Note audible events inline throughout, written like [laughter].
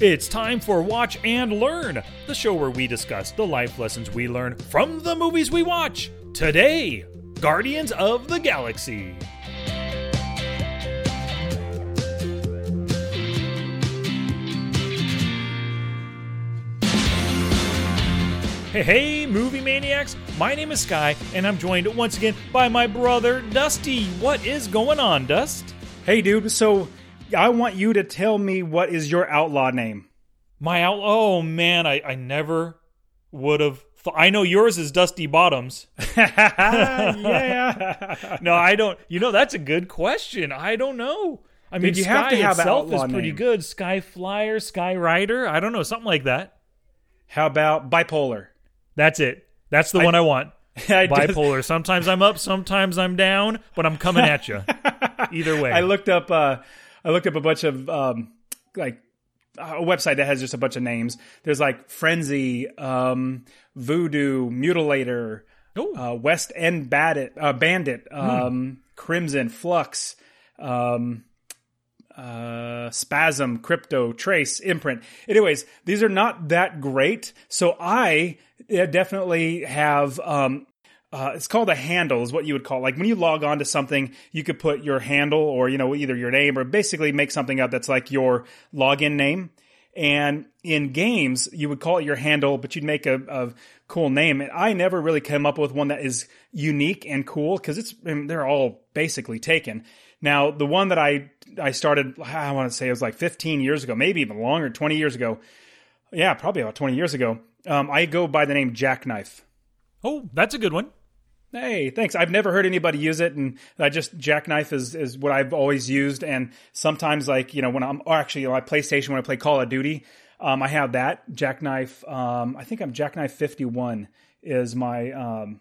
It's time for Watch and Learn, the show where we discuss the life lessons we learn from the movies we watch. Today, Guardians of the Galaxy. Hey, hey, movie maniacs! My name is Sky, and I'm joined once again by my brother Dusty. What is going on, Dust? Hey, dude. So I want you to tell me what is your outlaw name. My out. Oh man, I I never would have. Th- I know yours is Dusty Bottoms. yeah. [laughs] [laughs] no, I don't. You know, that's a good question. I don't know. I mean, Dude, you Sky have to have itself is pretty name. good. Sky Flyer, Sky Rider. I don't know, something like that. How about bipolar? That's it. That's the one I want. [laughs] I just- Bipolar. Sometimes I'm up, sometimes I'm down, but I'm coming at you. Either way. I looked up. Uh, I looked up a bunch of um, like a website that has just a bunch of names. There's like Frenzy, um, Voodoo, Mutilator, uh, West End Bandit, uh, Bandit, um, Crimson, Flux, um, uh, Spasm, Crypto, Trace, Imprint. Anyways, these are not that great. So I uh, definitely have. Um, uh, it's called a handle, is what you would call. it. Like when you log on to something, you could put your handle or you know either your name or basically make something up that's like your login name. And in games, you would call it your handle, but you'd make a, a cool name. And I never really came up with one that is unique and cool because it's I mean, they're all basically taken. Now, the one that I I started, I want to say it was like 15 years ago, maybe even longer, 20 years ago. Yeah, probably about 20 years ago. Um, I go by the name Jackknife. oh, that's a good one. Hey, thanks. I've never heard anybody use it, and I just jackknife is is what I've always used. And sometimes, like you know, when I'm or actually on my PlayStation when I play Call of Duty, um, I have that jackknife. Um, I think I'm jackknife fifty one is my um,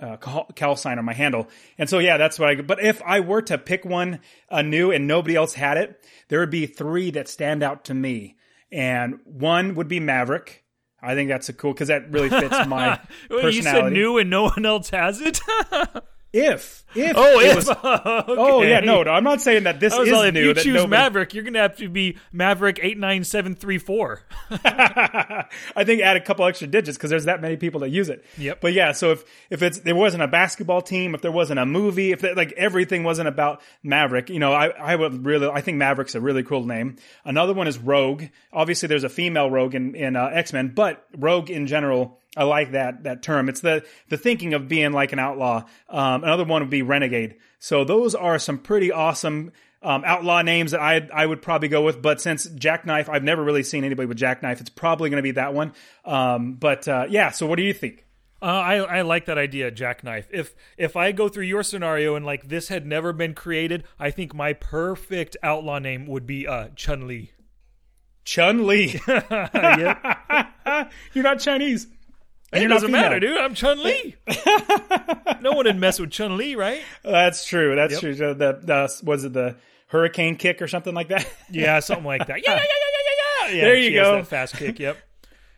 uh, sign on my handle. And so yeah, that's what I. But if I were to pick one uh, new and nobody else had it, there would be three that stand out to me, and one would be Maverick. I think that's a cool because that really fits my [laughs] Wait, personality. you said new and no one else has it? [laughs] If if oh, if. was- [laughs] oh yeah, no, no, I'm not saying that this is all, if new. you choose nobody- Maverick, you're gonna have to be Maverick eight nine seven three four. [laughs] I think add a couple extra digits because there's that many people that use it. Yep. But yeah, so if if it's there wasn't a basketball team, if there wasn't a movie, if like everything wasn't about Maverick, you know, I I would really I think Maverick's a really cool name. Another one is Rogue. Obviously, there's a female Rogue in in uh, X Men, but Rogue in general. I like that that term. It's the the thinking of being like an outlaw. Um, another one would be Renegade. So those are some pretty awesome um, outlaw names that I I would probably go with. But since Jackknife, I've never really seen anybody with Jackknife. It's probably going to be that one. Um, but uh, yeah. So what do you think? Uh, I I like that idea, jackknife. If if I go through your scenario and like this had never been created, I think my perfect outlaw name would be uh, Chun Li. Chun Li. [laughs] [laughs] You're not Chinese. And It doesn't matter, dude. I'm Chun Li. [laughs] no one would mess with Chun Li, right? That's true. That's Yep. true. The the was it the hurricane kick or something like that? [laughs] Yeah, something like that. Yeah, yeah, yeah, yeah, yeah, yeah. yeah There you go. fast kick. Yep. [laughs]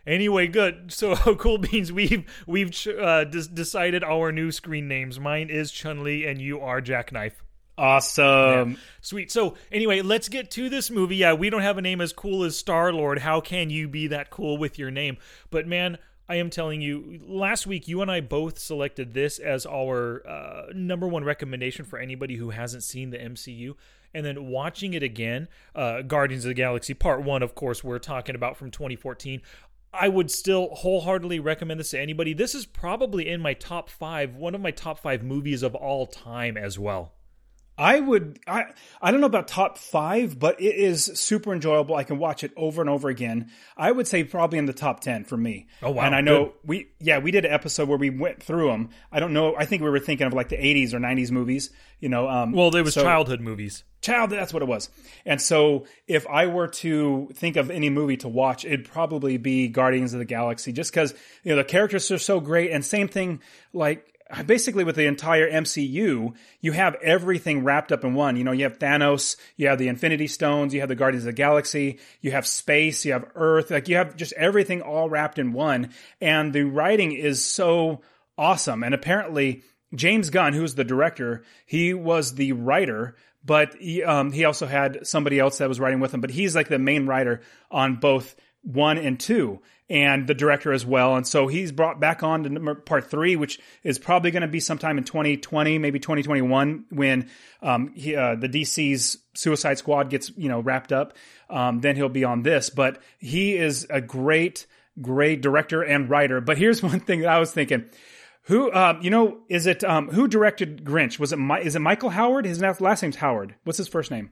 Anyway, good. So, cool beans. We've we've uh, decided our new screen names. Mine is Chun Li, and you are Jackknife. awesome. Sweet. So, anyway, let's get to this movie. Yeah, we don't have a name as cool as Star Lord. How can you be that cool with your name? But man, I am telling you, last week you and I both selected this as our uh, number one recommendation for anybody who hasn't seen the MCU. And then watching it again, uh, Guardians of the Galaxy Part 1, of course, we're talking about from 2014. I would still wholeheartedly recommend this to anybody. This is probably in my top five, one of my top five movies of all time as well. I would I I don't know about top five, but it is super enjoyable. I can watch it over and over again. I would say probably in the top ten for me. Oh, wow. And I know Good. we yeah we did an episode where we went through them. I don't know. I think we were thinking of like the '80s or '90s movies. You know, um, Well, there was so- childhood movies. child that's what it was and so if i were to think of any movie to watch it'd probably be guardians of the galaxy just because you know the characters are so great and same thing like basically with the entire mcu you have everything wrapped up in one. You know you have thanos you have the infinity stones you have the guardians of the galaxy you have space you have earth like you have just everything all wrapped in one. And the writing is so awesome. And apparently James Gunn, who's the director, he was the writer, but he, um, he also had somebody else that was writing with him. But he's like the main writer on both one and two, and the director as well. And so he's brought back on to number, part three, which is probably going to be sometime in 2020, maybe 2021, when um, he, uh, the DC's Suicide Squad gets you know wrapped up. Um, then he'll be on this. But he is a great, great director and writer. But here's [laughs] one thing that I was thinking. Who, um, you know, is it um, who directed Grinch? Was it Mi- is it Michael Howard? His last name's Howard. What's his first name?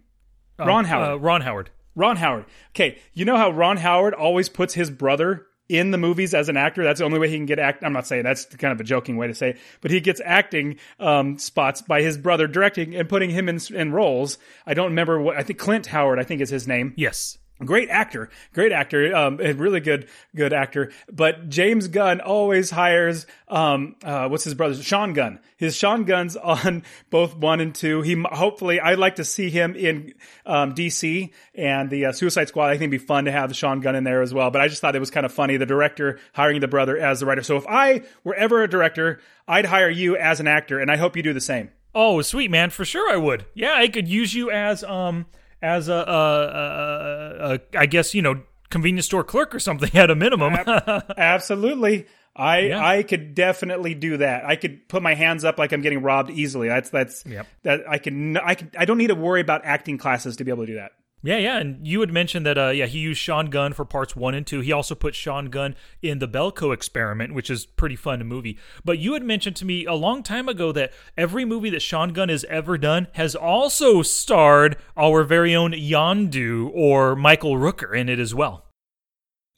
Ron Howard. Uh, Ron Howard. Ron Howard. Okay, you know how Ron Howard always puts his brother in the movies as an actor. That's the only way he can get act. I'm not saying that's kind of a joking way to say, it, but he gets acting um, spots by his brother directing and putting him in, in roles. I don't remember what I think Clint Howard. I think is his name. Yes. Great actor, great actor, um, a really good, good actor. But James Gunn always hires, um, uh, what's his brother, Sean Gunn. His Sean Gunn's [laughs] on both one and two. He hopefully, I'd like to see him in um, DC and the uh, Suicide Squad. I think it'd be fun to have Sean Gunn in there as well. But I just thought it was kind of funny, the director hiring the brother as the writer. So if I were ever a director, I'd hire you as an actor, and I hope you do the same. Oh, sweet man, for sure I would. Yeah, I could use you as um as a, a, a, a I guess you know convenience store clerk or something [laughs] at a minimum. [laughs] Absolutely. I yeah. I could definitely do that. I could put my hands up like I'm getting robbed easily. That's that's yep. that I can I can I don't need to worry about acting classes to be able to do that. Yeah, yeah, and you had mentioned that. Uh, yeah, he used Sean Gunn for parts one and two. He also put Sean Gunn in the Belko Experiment, which is pretty fun movie. But you had mentioned to me a long time ago that every movie that Sean Gunn has ever done has also starred our very own Yondu or Michael Rooker in it as well.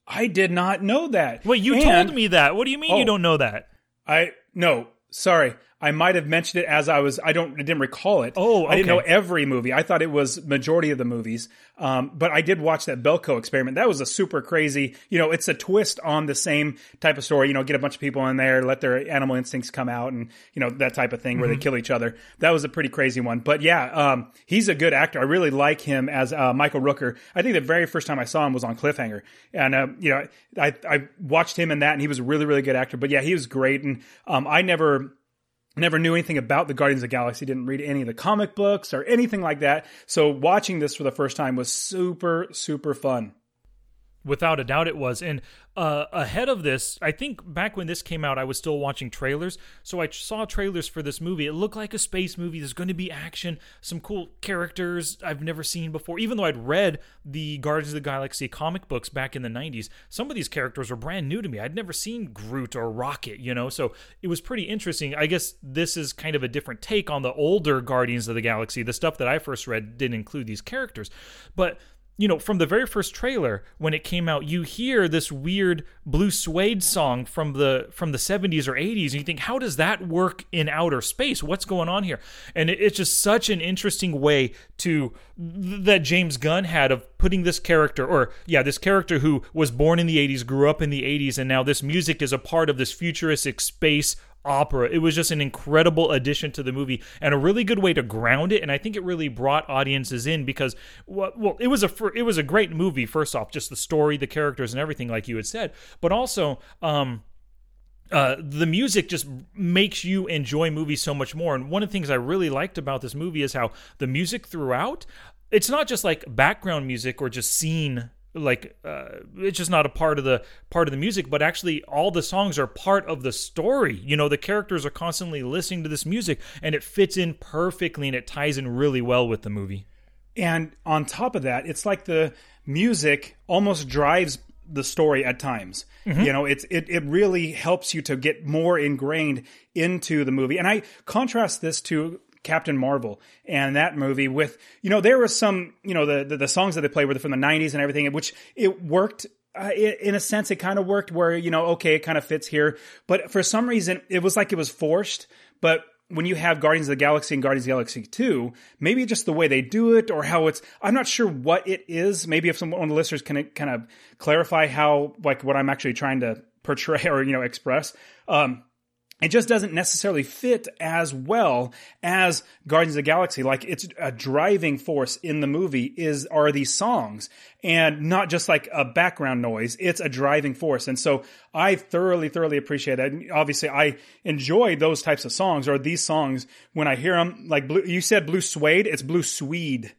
I did not know that. Wait, you and, told me that. What do you mean oh, you don't know that? I no, sorry. I might have mentioned it as I was. I don't. I didn't recall it. Oh, okay. I didn't know every movie. I thought it was majority of the movies. Um, but I did watch that Belko experiment. That was a super crazy. You know, it's a twist on the same type of story. You know, get a bunch of people in there, let their animal instincts come out, and you know that type of thing where mm-hmm. they kill each other. That was a pretty crazy one. But yeah, um, he's a good actor. I really like him as uh, Michael Rooker. I think the very first time I saw him was on Cliffhanger, and uh, you know, I I watched him in that, and he was a really really good actor. But yeah, he was great, and um, I never never knew anything about the Guardians of the Galaxy, didn't read any of the comic books or anything like that. So watching this for the first time was super, super fun. Without a doubt, it was. And uh, ahead of this, I think back when this came out, I was still watching trailers. So I saw trailers for this movie. It looked like a space movie. There's going to be action, some cool characters I've never seen before. Even though I'd read the Guardians of the Galaxy comic books back in the 90s, some of these characters were brand new to me. I'd never seen Groot or Rocket, you know? So it was pretty interesting. I guess this is kind of a different take on the older Guardians of the Galaxy. The stuff that I first read didn't include these characters. But you know, from the very first trailer when it came out, you hear this weird blue suede song from the from the 70s or 80s, and you think, how does that work in outer space? What's going on here? And it's just such an interesting way to that James Gunn had of putting this character, or yeah, this character who was born in the 80s, grew up in the 80s, and now this music is a part of this futuristic space opera. It was just an incredible addition to the movie and a really good way to ground it. And I think it really brought audiences in because, well, it was a it was a great movie. First off, just the story, the characters, and everything, like you had said, but also. Um, uh, the music just makes you enjoy movies so much more. And one of the things I really liked about this movie is how the music throughout, it's not just like background music or just scene like uh, it's just not a part of the part of the music but actually all the songs are part of the story. You know the characters are constantly listening to this music and it fits in perfectly and it ties in really well with the movie. And on top of that it's like the music almost drives the story at times. Mm-hmm. you know it's it, it really helps you to get more ingrained into the movie. And i contrast this to Captain Marvel and that movie with, you know, there was some, you know, the, the, the songs that they played were from the 90s and everything, which it worked. Uh, in a sense, it kind of worked where, you know, okay, it kind of fits here. But for some reason, it was like it was forced. But when you have Guardians of the Galaxy and Guardians of the Galaxy 2, maybe just the way they do it or how it's, I'm not sure what it is. Maybe if some one of the listeners can kind of clarify how, like, what I'm actually trying to portray [laughs] or, you know, express. Um, it just doesn't necessarily fit as well as Guardians of the Galaxy. Like it's a driving force in the movie is are these songs and not just like a background noise. It's a driving force. And so I thoroughly, thoroughly appreciate that. And obviously I enjoy those types of songs or these songs when I hear them. Like blue, you said blue suede, it's blue swede,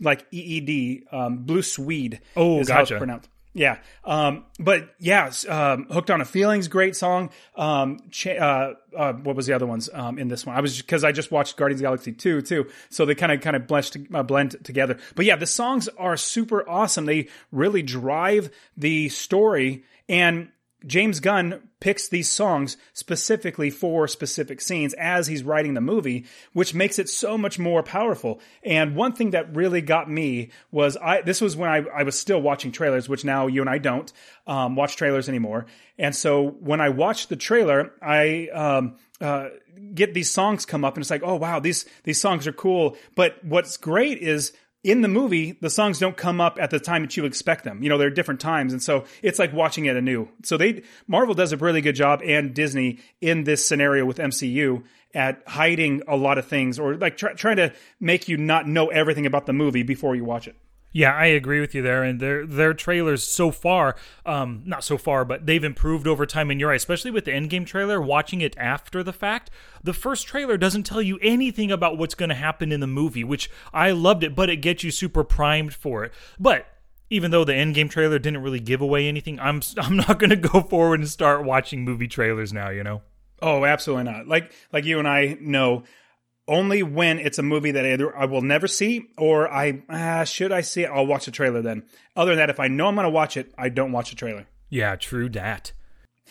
like EED, um, blue swede. Oh, is gotcha. how it's pronounced. Yeah. Um, but yeah, um, Hooked on a Feelings, great song. Um, cha- uh, uh, what was the other ones, um, in this one? I was, cause I just watched Guardians of the Galaxy 2 too. So they kind of, kind of uh, blend together. But yeah, the songs are super awesome. They really drive the story and James Gunn picks these songs specifically for specific scenes as he's writing the movie, which makes it so much more powerful. And one thing that really got me was I this was when I, I was still watching trailers, which now you and I don't um, watch trailers anymore. And so when I watched the trailer, I um, uh, get these songs come up, and it's like, oh wow, these these songs are cool. But what's great is in the movie, the songs don't come up at the time that you expect them. You know, they're different times. And so it's like watching it anew. So they, Marvel does a really good job and Disney in this scenario with MCU at hiding a lot of things or like try, trying to make you not know everything about the movie before you watch it. Yeah, I agree with you there. And their their trailers so far, um, not so far, but they've improved over time. And you're right, especially with the Endgame trailer. Watching it after the fact, the first trailer doesn't tell you anything about what's going to happen in the movie, which I loved it. But it gets you super primed for it. But even though the Endgame trailer didn't really give away anything, I'm [laughs] I'm not going to go forward and start watching movie trailers now. You know. Oh, absolutely not. Like like you and I know only when it's a movie that either I will never see or I ah, should I see it, I'll watch the trailer then. Other than that, if I know I'm going to watch it, I don't watch the trailer. Yeah, true dat.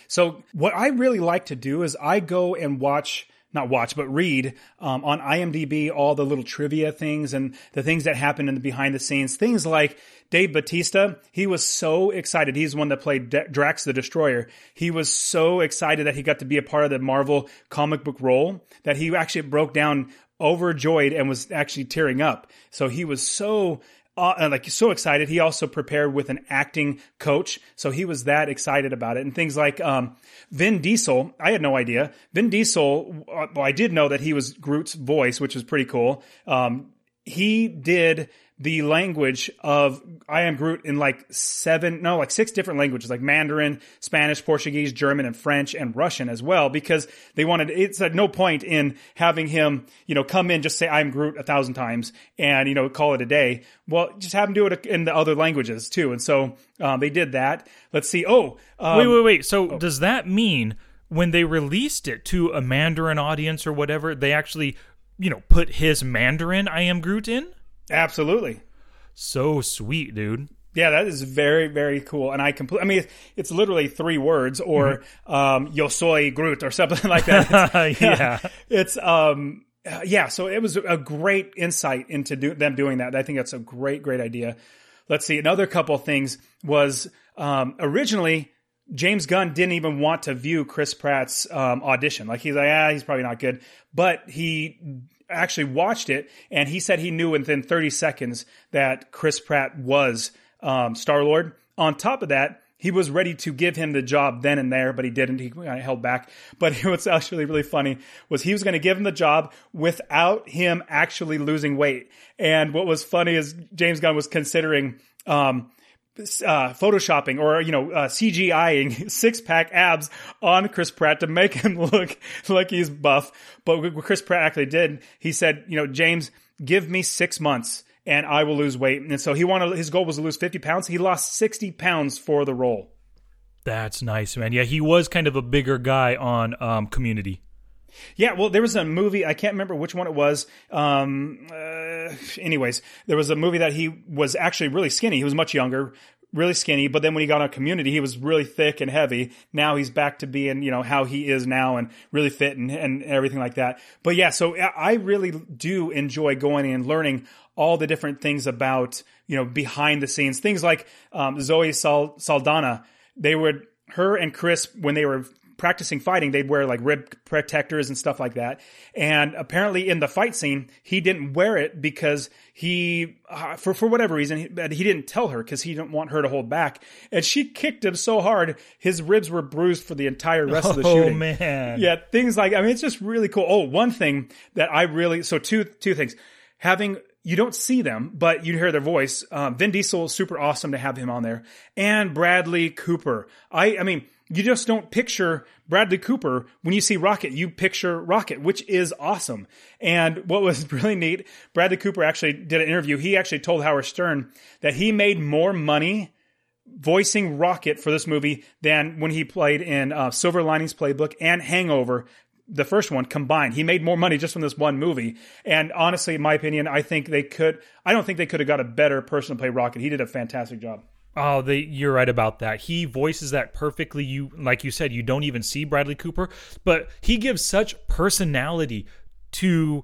So what I really like to do is I go and watch not watch, but read um, on IMDb all the little trivia things and the things that happen in the behind the scenes. Things like Dave Batista, he was so excited. He's one that played D- Drax the Destroyer. He was so excited that he got to be a part of the Marvel comic book role that he actually broke down overjoyed and was actually tearing up. So he was so uh, like so excited. He also prepared with an acting coach, so he was that excited about it. And things like um, Vin Diesel, I had no idea. Vin Diesel, uh, well, I did know that he was Groot's voice, which was pretty cool. Um, he did the language of I am Groot in like seven, no, like six different languages, like Mandarin, Spanish, Portuguese, German, and French and Russian as well, because they wanted, it's at no point in having him, you know, come in, just say I'm Groot a thousand times and, you know, call it a day. Well, just have him do it in the other languages too. And so um, they did that. Let's see. Oh, um, wait, wait, wait. So does that mean when they released it to a Mandarin audience or whatever, they actually, you know, put his Mandarin I am Groot in? Absolutely. So sweet, dude. Yeah, that is very, very cool. And I complete, I mean, it's literally three words or, mm-hmm. um, yo soy Groot or something [laughs] like that. It's, [laughs] yeah. [laughs] It's, um, yeah, so it was a great insight into do, them doing that. I think that's a great, great idea. Let's see. Another couple of things was, um, originally, James Gunn didn't even want to view Chris Pratt's um, audition. Like he's like, ah, he's probably not good. But he actually watched it, and he said he knew within 30 seconds that Chris Pratt was um, Star Lord. On top of that, he was ready to give him the job then and there, but he didn't. He kind of held back. But [laughs] what's actually really funny was he was going to give him the job without him actually losing weight. And what was funny is James Gunn was considering um, uh, photoshopping or you know uh, CGIing [laughs] six pack abs on Chris Pratt to make him [laughs] look like he's buff. But what Chris Pratt actually did, he said, you know, James, give me six months and I will lose weight. And so he wanted his goal was to lose fifty pounds. He lost sixty pounds for the role. That's nice, man. Yeah, he was kind of a bigger guy on um, Community. Yeah, well, there was a movie. I can't remember which one it was. Um, uh, anyways, there was a movie that he was actually really skinny. He was much younger, really skinny. But then when he got on Community, he was really thick and heavy. Now he's back to being, you know, how he is now and really fit and, and everything like that. But yeah, so I really do enjoy going and learning all the different things about, you know, behind the scenes. Things like um, Zoe Sal- Saldana. They would, her and Chris, when they were practicing fighting, they'd wear like rib protectors and stuff like that. And apparently in the fight scene, he didn't wear it because he, uh, for, for whatever reason, he, he didn't tell her because he didn't want her to hold back. And she kicked him so hard, his ribs were bruised for the entire rest of the [laughs] shooting. Oh man. Yeah, things like I mean, it's just really cool. Oh, one thing that I really so two two things having you don't see them, but you hear their voice. Um, Vin Diesel super awesome to have him on there, and Bradley Cooper. I I mean, you just don't picture Bradley Cooper when you see Rocket. You picture Rocket, which is awesome. And what was [laughs] really neat, Bradley Cooper actually did an interview. He actually told Howard Stern that he made more money voicing Rocket for this movie than when he played in uh, Silver Linings Playbook and Hangover, the first one combined. He made more money just from this one movie. And honestly, in my opinion, I think they could. I don't think they could have got a better person to play Rocket. He did a fantastic job. Oh, you're right about that. He voices that perfectly. You, like you said, you don't even see Bradley Cooper, but he gives such personality to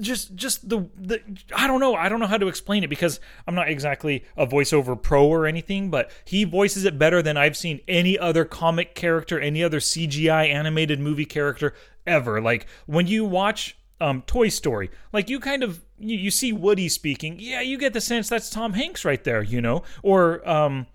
just just the the I don't know I don't know how to explain it because I'm not exactly a voiceover pro or anything but he voices it better than I've seen any other comic character any other CGI animated movie character ever like when you watch um Toy Story like you kind of you, you see Woody speaking yeah you get the sense that's Tom Hanks right there you know or um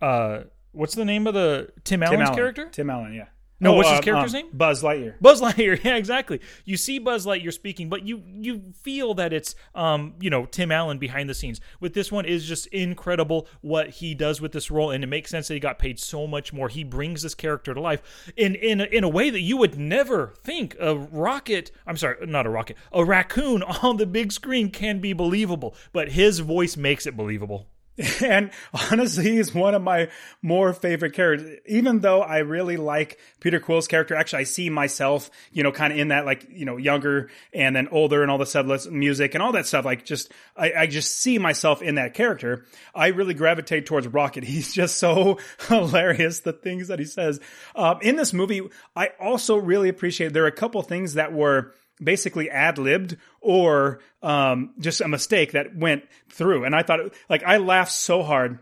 uh what's the name of the Tim Allen's Tim Allen. character Tim Allen, yeah. No, what's his uh, character's um, name? Buzz Lightyear. Buzz Lightyear, [laughs] yeah, exactly. You see Buzz Lightyear speaking, but you you feel that it's um you know Tim Allen behind the scenes. With this one is just incredible what he does with this role, and it makes sense that he got paid so much more. He brings this character to life in in in a way that you would never think a rocket. I'm sorry, not a rocket, a raccoon [laughs] on the big screen can be believable, but his voice makes it believable. [laughs] and honestly, he's one of my more favorite characters. Even though I really like Peter Quill's character, actually, I see myself, you know, kind of in that, like, you know, younger and then older and all the stuff, music and all that stuff. Like, just, I, I just see myself in that character. I really gravitate towards Rocket. [laughs] He's just so [laughs] hilarious, the things that he says. Um, in this movie, I also really appreciate there are a couple things that were, basically ad libbed or um, just a mistake that went through. And I thought, like, I laughed so hard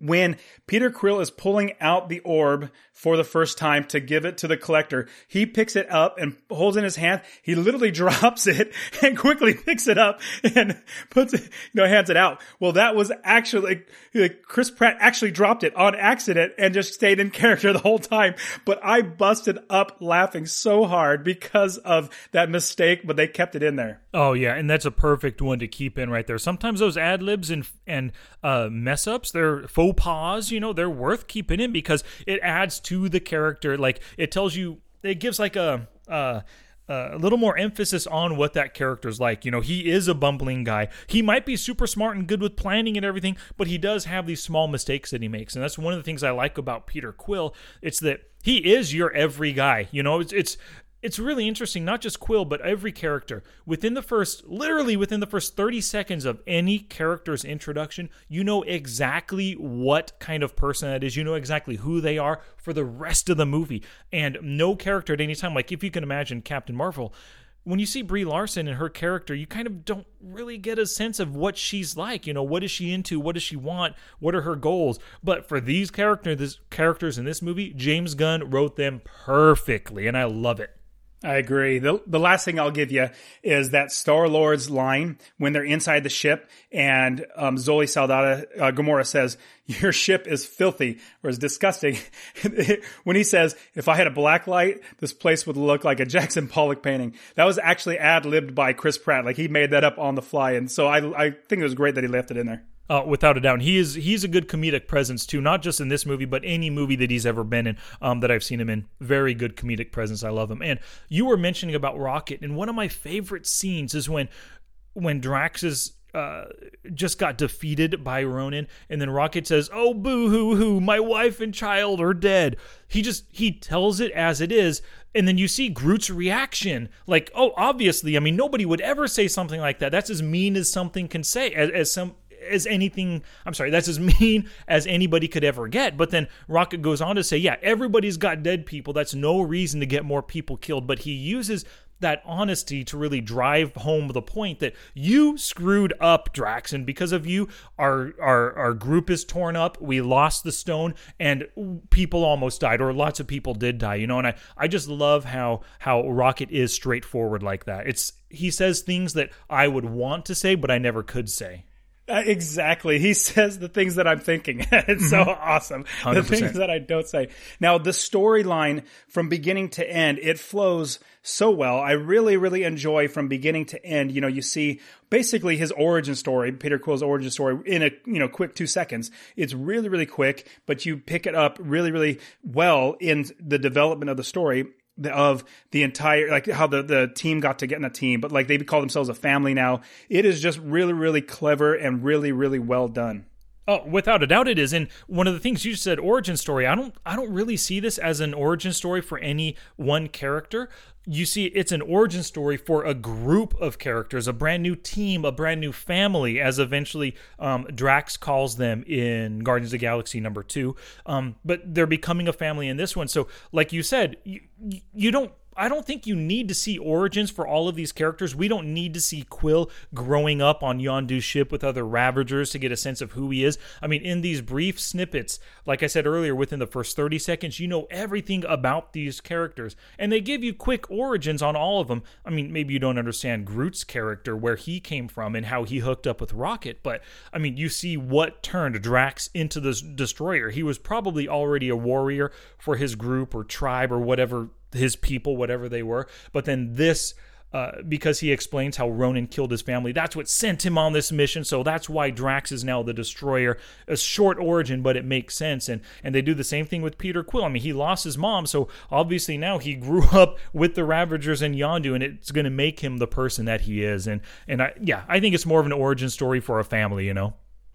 when Peter Quill is pulling out the orb for the first time to give it to the collector. He picks it up and holds in his hand. He literally [laughs] drops it and quickly picks it up and [laughs] puts it, you know, hands it out. Well, that was actually, like, Chris Pratt actually dropped it on accident and just stayed in [laughs] character the whole time. But I busted up laughing so hard because of that mistake, but they kept it in there. Oh yeah, and that's a perfect one to keep in right there. Sometimes those ad libs and and uh, mess ups, they're faux pas. You know, they're worth keeping in because it adds to the character. Like it tells you, it gives like a. Uh, a little more emphasis on what that character's like. You know, he is a bumbling guy. He might be super smart and good with planning and everything, but he does have these small mistakes that he makes. And that's one of the things I like about Peter Quill. It's that he is your every guy. You know, it's it's it's really interesting, not just Quill, but every character. Within the first, literally within the first 30 seconds of any character's introduction, you know exactly what kind of person that is. You know exactly who they are for the rest of the movie. And no character at any time, like if you can imagine Captain Marvel, when you see Brie Larson and her character, you kind of don't really get a sense of what she's like. You know, what is she into? What does she want? What are her goals? But for these character, this, characters in this movie, James Gunn wrote them perfectly, and I love it. I agree. The the last thing I'll give you is that Star Lord's line when they're inside the ship and um, Zoe Saldana uh, Gamora says, [laughs] "Your ship is filthy or is disgusting." [laughs] when he says, "If I had a black light, this place would look like a Jackson Pollock painting," that was actually ad libbed by Chris Pratt. Like he made that up on the fly, and so I I think it was great that he left it in there. Uh, without a doubt, he is he's a good comedic presence too. Not just in this movie, but any movie that he's ever been in um, that I've seen him in. Very good comedic presence. I love him. And you were mentioning about Rocket, and one of my favorite scenes is when when Drax is uh, just got defeated by Ronan, and then Rocket says, "Oh boo hoo hoo, my wife and child are dead." He just he tells it as it is, and then you see Groot's reaction, like, "Oh, obviously, I mean, nobody would ever say something like that. That's as mean as something can say, as, as some." As anything I'm sorry, that's as [laughs] mean as anybody could ever get. But then Rocket goes on to say, yeah, everybody's got dead people. That's no reason to get more people killed. But he uses that honesty to really drive home the point that you screwed up Drax and because of you our our our group is torn up we lost the stone and people almost died or lots of people did die you know and I I just love how how Rocket is straightforward like that it's he says things that I would want to say but I never could say exactly. He [laughs] says the things that I'm thinking. [laughs] it's so Mm-hmm. awesome. The 100%. things that I don't say. Now, the storyline from beginning to end, it flows so well. I really, really enjoy from beginning to end. You know, you see basically his origin story, Peter Quill's origin story in a, you know, quick two seconds. It's really, really quick, but you pick it up really, really well in the development of the story the- of the entire like how the the team got to get in a team but like they call themselves a family now it is just really really clever and really really well done Oh, without a doubt it is. And one of the things you said origin story, I don't I don't really see this as an origin story for any one character. You see it's an origin story for a group of characters, a brand new team, a brand new family as eventually um, Drax calls them in Guardians of the Galaxy number 2. Um, but they're becoming a family in this one. So like you said, you, you don't I don't think you need to see origins for all of these characters. We don't need to see Quill growing up on Yondu's ship with other Ravagers to get a sense of who he is. I mean, in these brief snippets, like I said earlier, within the first 30 seconds, you know everything about these characters. And they give you quick origins on all of them. I mean, maybe you don't understand Groot's character, where he came from, and how he hooked up with Rocket, but I mean, you see what turned Drax into this destroyer. He was probably already a warrior for his group or tribe or whatever his people, whatever they were. But then this, uh, because he explains how Ronan killed his family, that's what sent him on this mission. So that's why Drax is now the destroyer. A short origin, but it makes sense. And and they do the same thing with Peter Quill. I mean, he lost his mom, so obviously now he [laughs] grew up with the Ravagers and Yondu, and it's going to make him the person that he is. And and I yeah, I think it's more of an origin story for a family, you know.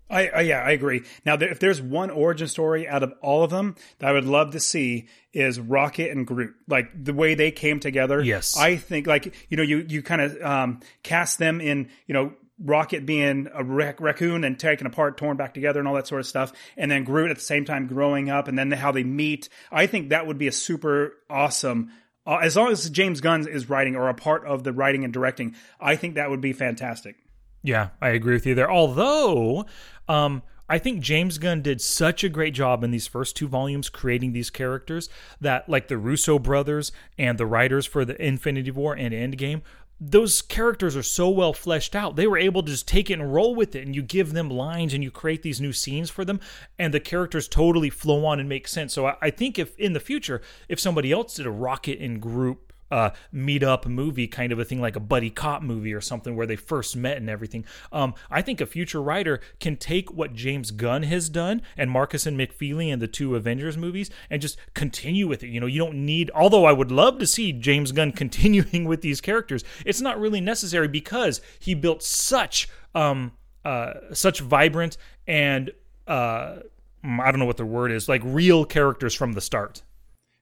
I, I yeah, I agree. Now, there, if there's one origin story out of all of them that I would love to see is Rocket and Groot, like the way they came together. Yes. I think like you know you you kind of um, cast them in you know Rocket being a rac- raccoon and taken apart, torn back together, and all that sort of stuff, and then Groot at the same time growing up, and then how they meet. I think that would be a super awesome. Uh, as long as James Gunn is writing or a part of the writing and directing, I think that would be fantastic. Yeah, I agree with you there. Although, um, I think James Gunn did such a great job in these first two volumes creating these characters that, like the Russo brothers and the writers for the Infinity War and Endgame, those characters are so well fleshed out. They were able to just take it and roll with it, and you give them lines and you create these new scenes for them, and the characters totally flow on and make sense. So I, I think if in the future, if somebody else did a Rocket and Groot uh, meet up movie kind of a thing like a buddy cop movie or something where they first met and everything. Um, I think a future writer can take what James Gunn has done and Markus and McFeely and the two Avengers movies and just continue with it. You know, you don't need, although I would love to see James Gunn [laughs] continuing with these characters, it's not really necessary because he built such, um, uh, such vibrant and, uh, I don't know what the word is, like real characters from the start.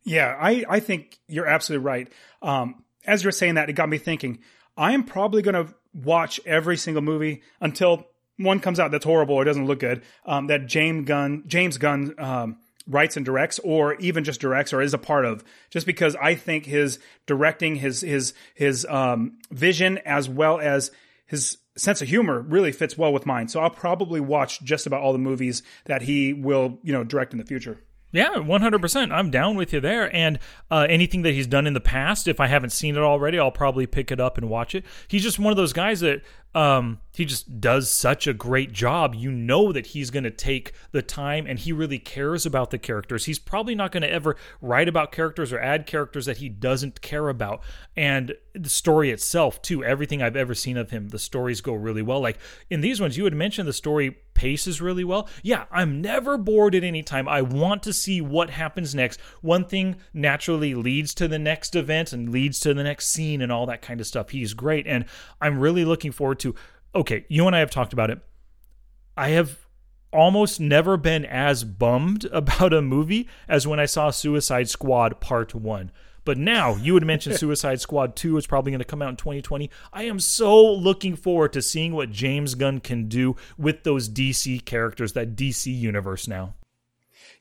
Yeah, I, I think you're absolutely right. Um, as you're saying that, it got me thinking. I am probably going to watch every single movie until one comes out that's horrible or doesn't look good. Um, that James Gunn, James Gunn, um, writes and directs, or even just directs or is a part of. Just because I think his directing, his his his um, vision, as well as his sense of humor, really fits well with mine. So I'll probably watch just about all the movies that he will, you know, direct in the future. Yeah, 100%. I'm down with you there. And uh, anything that he's done in the past, if I haven't seen it already, I'll probably pick it up and watch it. He's just one of those guys that um, he just does such a great job. You know that he's going to take the time and he really cares about the characters. He's probably not going to ever write about characters or add characters that he doesn't care about. And the story itself, too, everything I've ever seen of him, the stories go really well. Like in these ones, you had mentioned the story paces really well. Yeah, I'm never bored at any time. I want to see what happens next. One thing naturally leads to the next event and leads to the next scene and all that kind of stuff. He's great. And I'm really looking forward to. Okay, you and I have talked about it. I have almost never been as bummed [laughs] about a movie as when I saw Suicide Squad Part 1. But now you would mention [laughs] Suicide Squad 2 is probably going to come out in 2020. I am so looking forward to seeing what James Gunn can do with those DC characters, that DC universe now.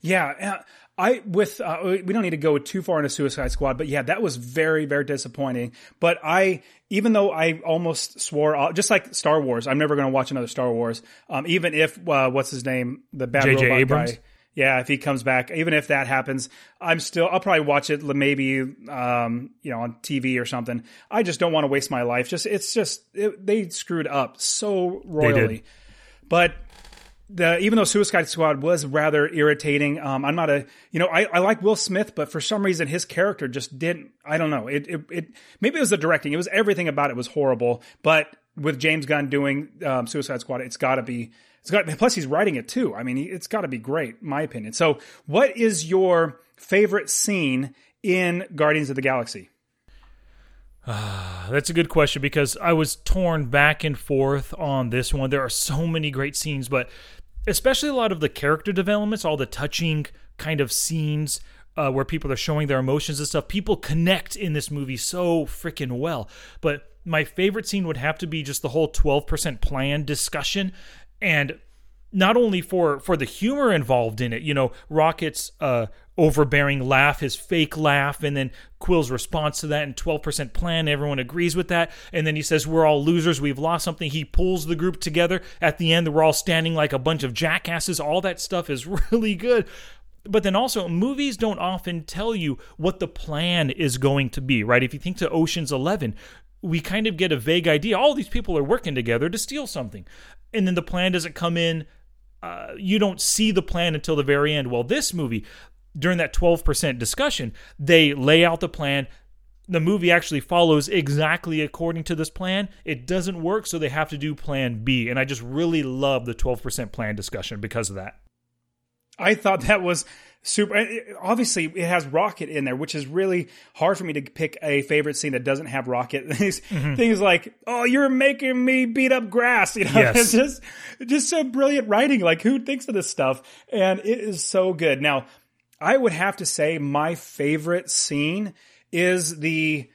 Yeah, uh, I with uh, we don't need to go too far into Suicide Squad, but yeah, that was very very disappointing. But I even though I almost swore uh, just like Star Wars, I'm never going to watch another Star Wars. Um, even if uh, what's his name, the bad J.J. robot Abrams? guy. Yeah, if he comes back, even if that happens, I'm still. I'll probably watch it maybe um, you know on TV or something. I just don't want to waste my life. Just it's just it, they screwed up so royally. But the even though Suicide Squad was rather irritating, um, I'm not a you know I, I like Will Smith, but for some reason his character just didn't. I don't know. It, it it maybe it was the directing. It was everything about it was horrible. But with James Gunn doing um, Suicide Squad, it's got to be. It's got. Plus, he's writing it too. I mean, it's got to be great, my opinion. So, what is your favorite scene in Guardians of the Galaxy? That's a good question because I was torn back and forth on this one. There are so many great scenes, but especially a lot of the character developments, all the touching kind of scenes uh, where people are showing their emotions and stuff. People connect in this movie so freaking well. But my favorite scene would have to be just the whole 12% plan discussion. And not only for for the humor involved in it, you know, Rocket's uh, overbearing laugh, his fake laugh, and then Quill's response to that and 12% plan. Everyone agrees with that. And then he says, We're all losers. We've lost something. He pulls the group together. At the end, we're all standing like a bunch of jackasses. All that stuff is [laughs] really good. But then also, movies don't often tell you what the plan is going to be, right? If you think to Ocean's 11, we kind of get a vague idea. All these people are working together to steal something. And then the plan doesn't come in. Uh, you don't see the plan until the very end. Well, this movie, during that 12% discussion, they lay out the plan. The movie actually follows exactly according to this plan. It doesn't work, so they have to do plan B. And I just really love the 12% plan discussion because of that. I thought that was super. Obviously, it has Rocket in there, which is really hard for me to pick a favorite scene that doesn't have Rocket. [laughs] These mm-hmm. things like, "Oh, you're making me beat up grass," you know, yes. [laughs] it's just just so brilliant writing. Like, who thinks of this stuff? And it is so good. Now, I would have to say my favorite scene is the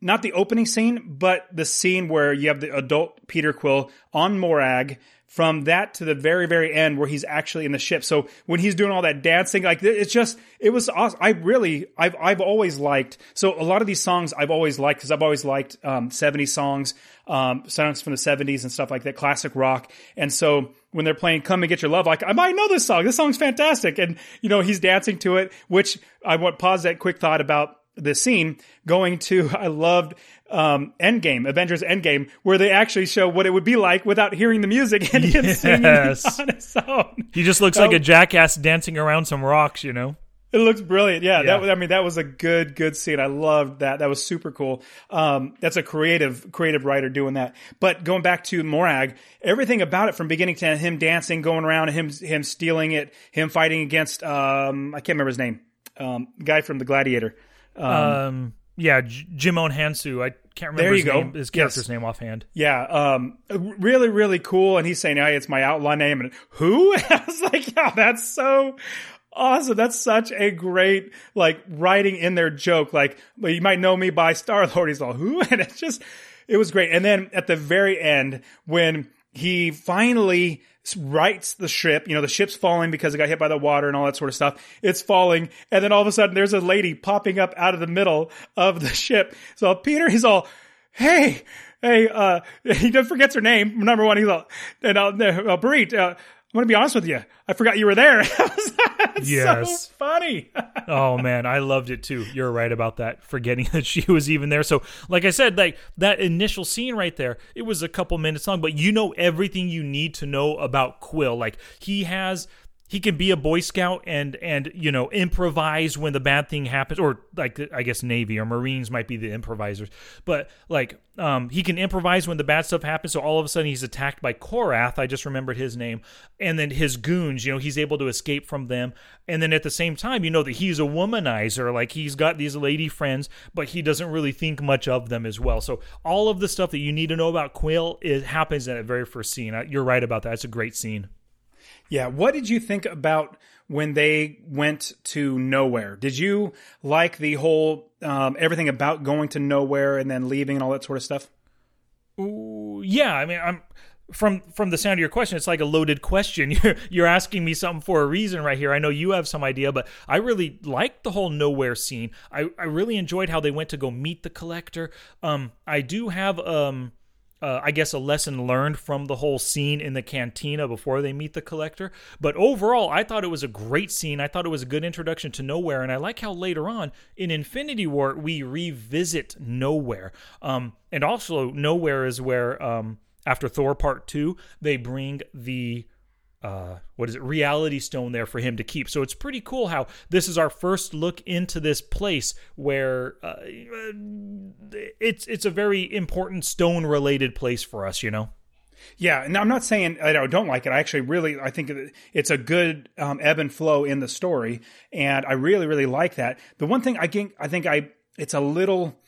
not the opening scene, but the scene where you have the adult Peter Quill on Morag from that to the very very end where he's actually in the ship. So when he's doing all that dancing like it's just it was awesome i really i've i've always liked so a lot of these songs i've always liked because i've always liked um 70s songs um songs from the 70s and stuff like that classic rock. And so when they're playing come and get your love like i might know this song. This song's fantastic. And you know he's dancing to it which i want pause that quick thought about the scene going to [laughs] I loved um, Endgame, Avengers Endgame, where they actually show what it would be like without hearing the music and him singing [laughs] on his own. He just looks like a jackass dancing around some rocks, you know. It looks brilliant. Yeah, yeah. That, I mean, that was a good, good scene. I loved that. That was super cool. Um, that's a creative, creative writer doing that. But going back to Morag, everything about it from beginning to end, him dancing, going around, him, him stealing it, him fighting against, um, I can't remember his name, um, guy from the Gladiator. Um, um yeah, J- Djimon Hounsou. I can't remember there his, name, his character's yes. name offhand. Yeah, um, really, really cool. And he's saying, "Hey, it's my outlaw name." And who? [laughs] I was like, "Yeah, that's so." Awesome. That's such a great, like, writing in their joke. Like, you might know me by Star Lord. He's all, who? [laughs] And it's just, it was great. And then at the very end, when he finally rights the ship. You know, the ship's falling because it got hit by the water and all that sort of stuff. It's falling. And then all of a sudden there's a lady popping up out of the middle of the [laughs] ship. So Peter, he's all, hey, hey, uh, [laughs] he forgets her name. Number one, he's all, and uh, uh Bereet, uh, I'm to be honest with you. I forgot you were there. [laughs] yes. so funny. [laughs] oh man, I loved it too. You're right about that. Forgetting [laughs] that she was even there. So, like I said, like that initial scene right there, it was a couple minutes long, but you know everything you need to know about Quill. Like he has he can be a boy scout and and you know improvise when the bad thing happens or like i guess navy or marines might be the improvisers. But like um, he can improvise when the bad stuff happens so all of a sudden he's attacked by korath i just remembered his name and then his goons you know he's able to escape from them. And then at the same time you know that he's a womanizer like he's got these lady friends but he doesn't really think much of them as well. So all of the stuff that you need to know about quill it happens in that very first scene. You're right about that. It's a great scene yeah. What did you think about when they went to nowhere? Did you like the whole um, everything about going to nowhere and then leaving and all that sort of stuff? Ooh, yeah. I mean, I'm from from the sound of your question, it's like a loaded question. [laughs] You're you're asking me something for a reason right here. I know you have some idea, but I really liked the whole nowhere scene. I, I really enjoyed how they went to go meet the collector. Um, I do have um. Uh, I guess a lesson learned from the whole scene in the cantina before they meet the collector. But overall, I thought it was a great scene. I thought it was a good introduction to Nowhere, and I like how later on in Infinity War we revisit Nowhere. Um, and also Nowhere is where um, after Thor Part Two, they bring the uh, what is it reality stone there for him to keep so it's pretty cool how this is our first look into this place where uh, it's it's a very important stone related place for us you know yeah, and I'm not saying I don't like it. I actually really I think it's a good um, ebb and flow in the story, and I really really like that. The one thing I think I think I it's a little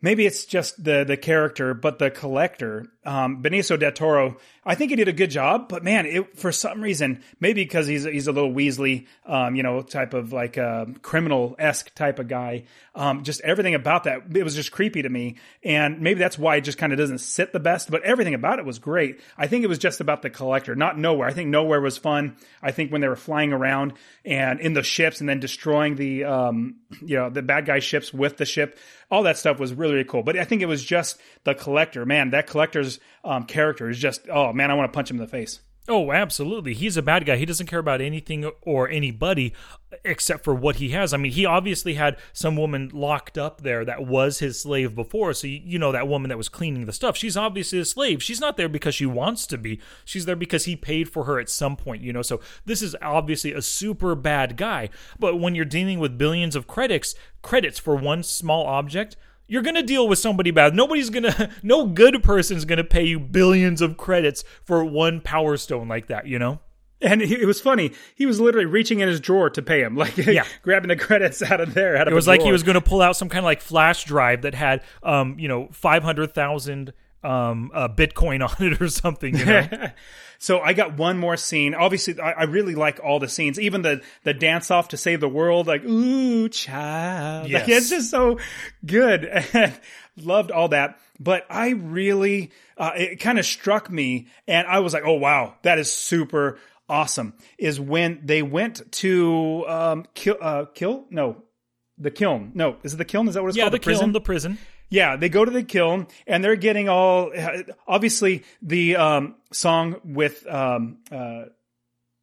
maybe it's just the the character, but the collector, um, Benicio del Toro, I think he did a good job. But man, it, for some reason, maybe because he's he's a little Weasley, um, you know, type of like a criminal esque type of guy. Um, just everything about that it was just creepy to me, and maybe that's why it just kind of doesn't sit the best. But everything about it was great. I think it was just about the collector, not Knowhere. I think Knowhere was fun. I think when they were flying around and in the ships and then destroying the um, you know the bad guy ships with the ship all that stuff was really, really cool. But I think it was just the collector. Man, that collector's um, character is just, oh man, I want to punch him in the face. Oh, absolutely. He's a bad guy. He doesn't care about anything or anybody except for what he has. I mean, he obviously had some woman locked up there that was his slave before. So, you know, that woman that was cleaning the stuff, she's obviously a slave. She's not there because she wants to be. She's there because he paid for her at some point, you know. So, this is obviously a super bad guy. But when you're dealing with billions of credits, credits for one small object, you're going to deal with somebody bad. Nobody's going [laughs] to, no good person's going to pay you billions of credits for one power stone like that, you know? And it was funny. He was literally reaching in his drawer to pay him, [laughs] like yeah. grabbing the credits out of there. Out of it was like he was going to pull out some kind of like flash drive that had, um, you know, five hundred thousand um, uh, Bitcoin [laughs] on it or something. You know? So I got one more scene. Obviously, I, I, really like all the scenes, even the the dance off to save the world. Like, ooh, child, yes. [laughs] like, it's just so good. [laughs] Loved all that, but I really, uh, it kind of struck me, and I was like, oh wow, that is super awesome. Is when they went to um, kill, uh, kill, no, the kiln. No, is it the kiln? Is that what it's yeah, called? Yeah, the, the kiln, the prison. Yeah, they go to the kiln and they're getting all obviously the um, song with um, uh,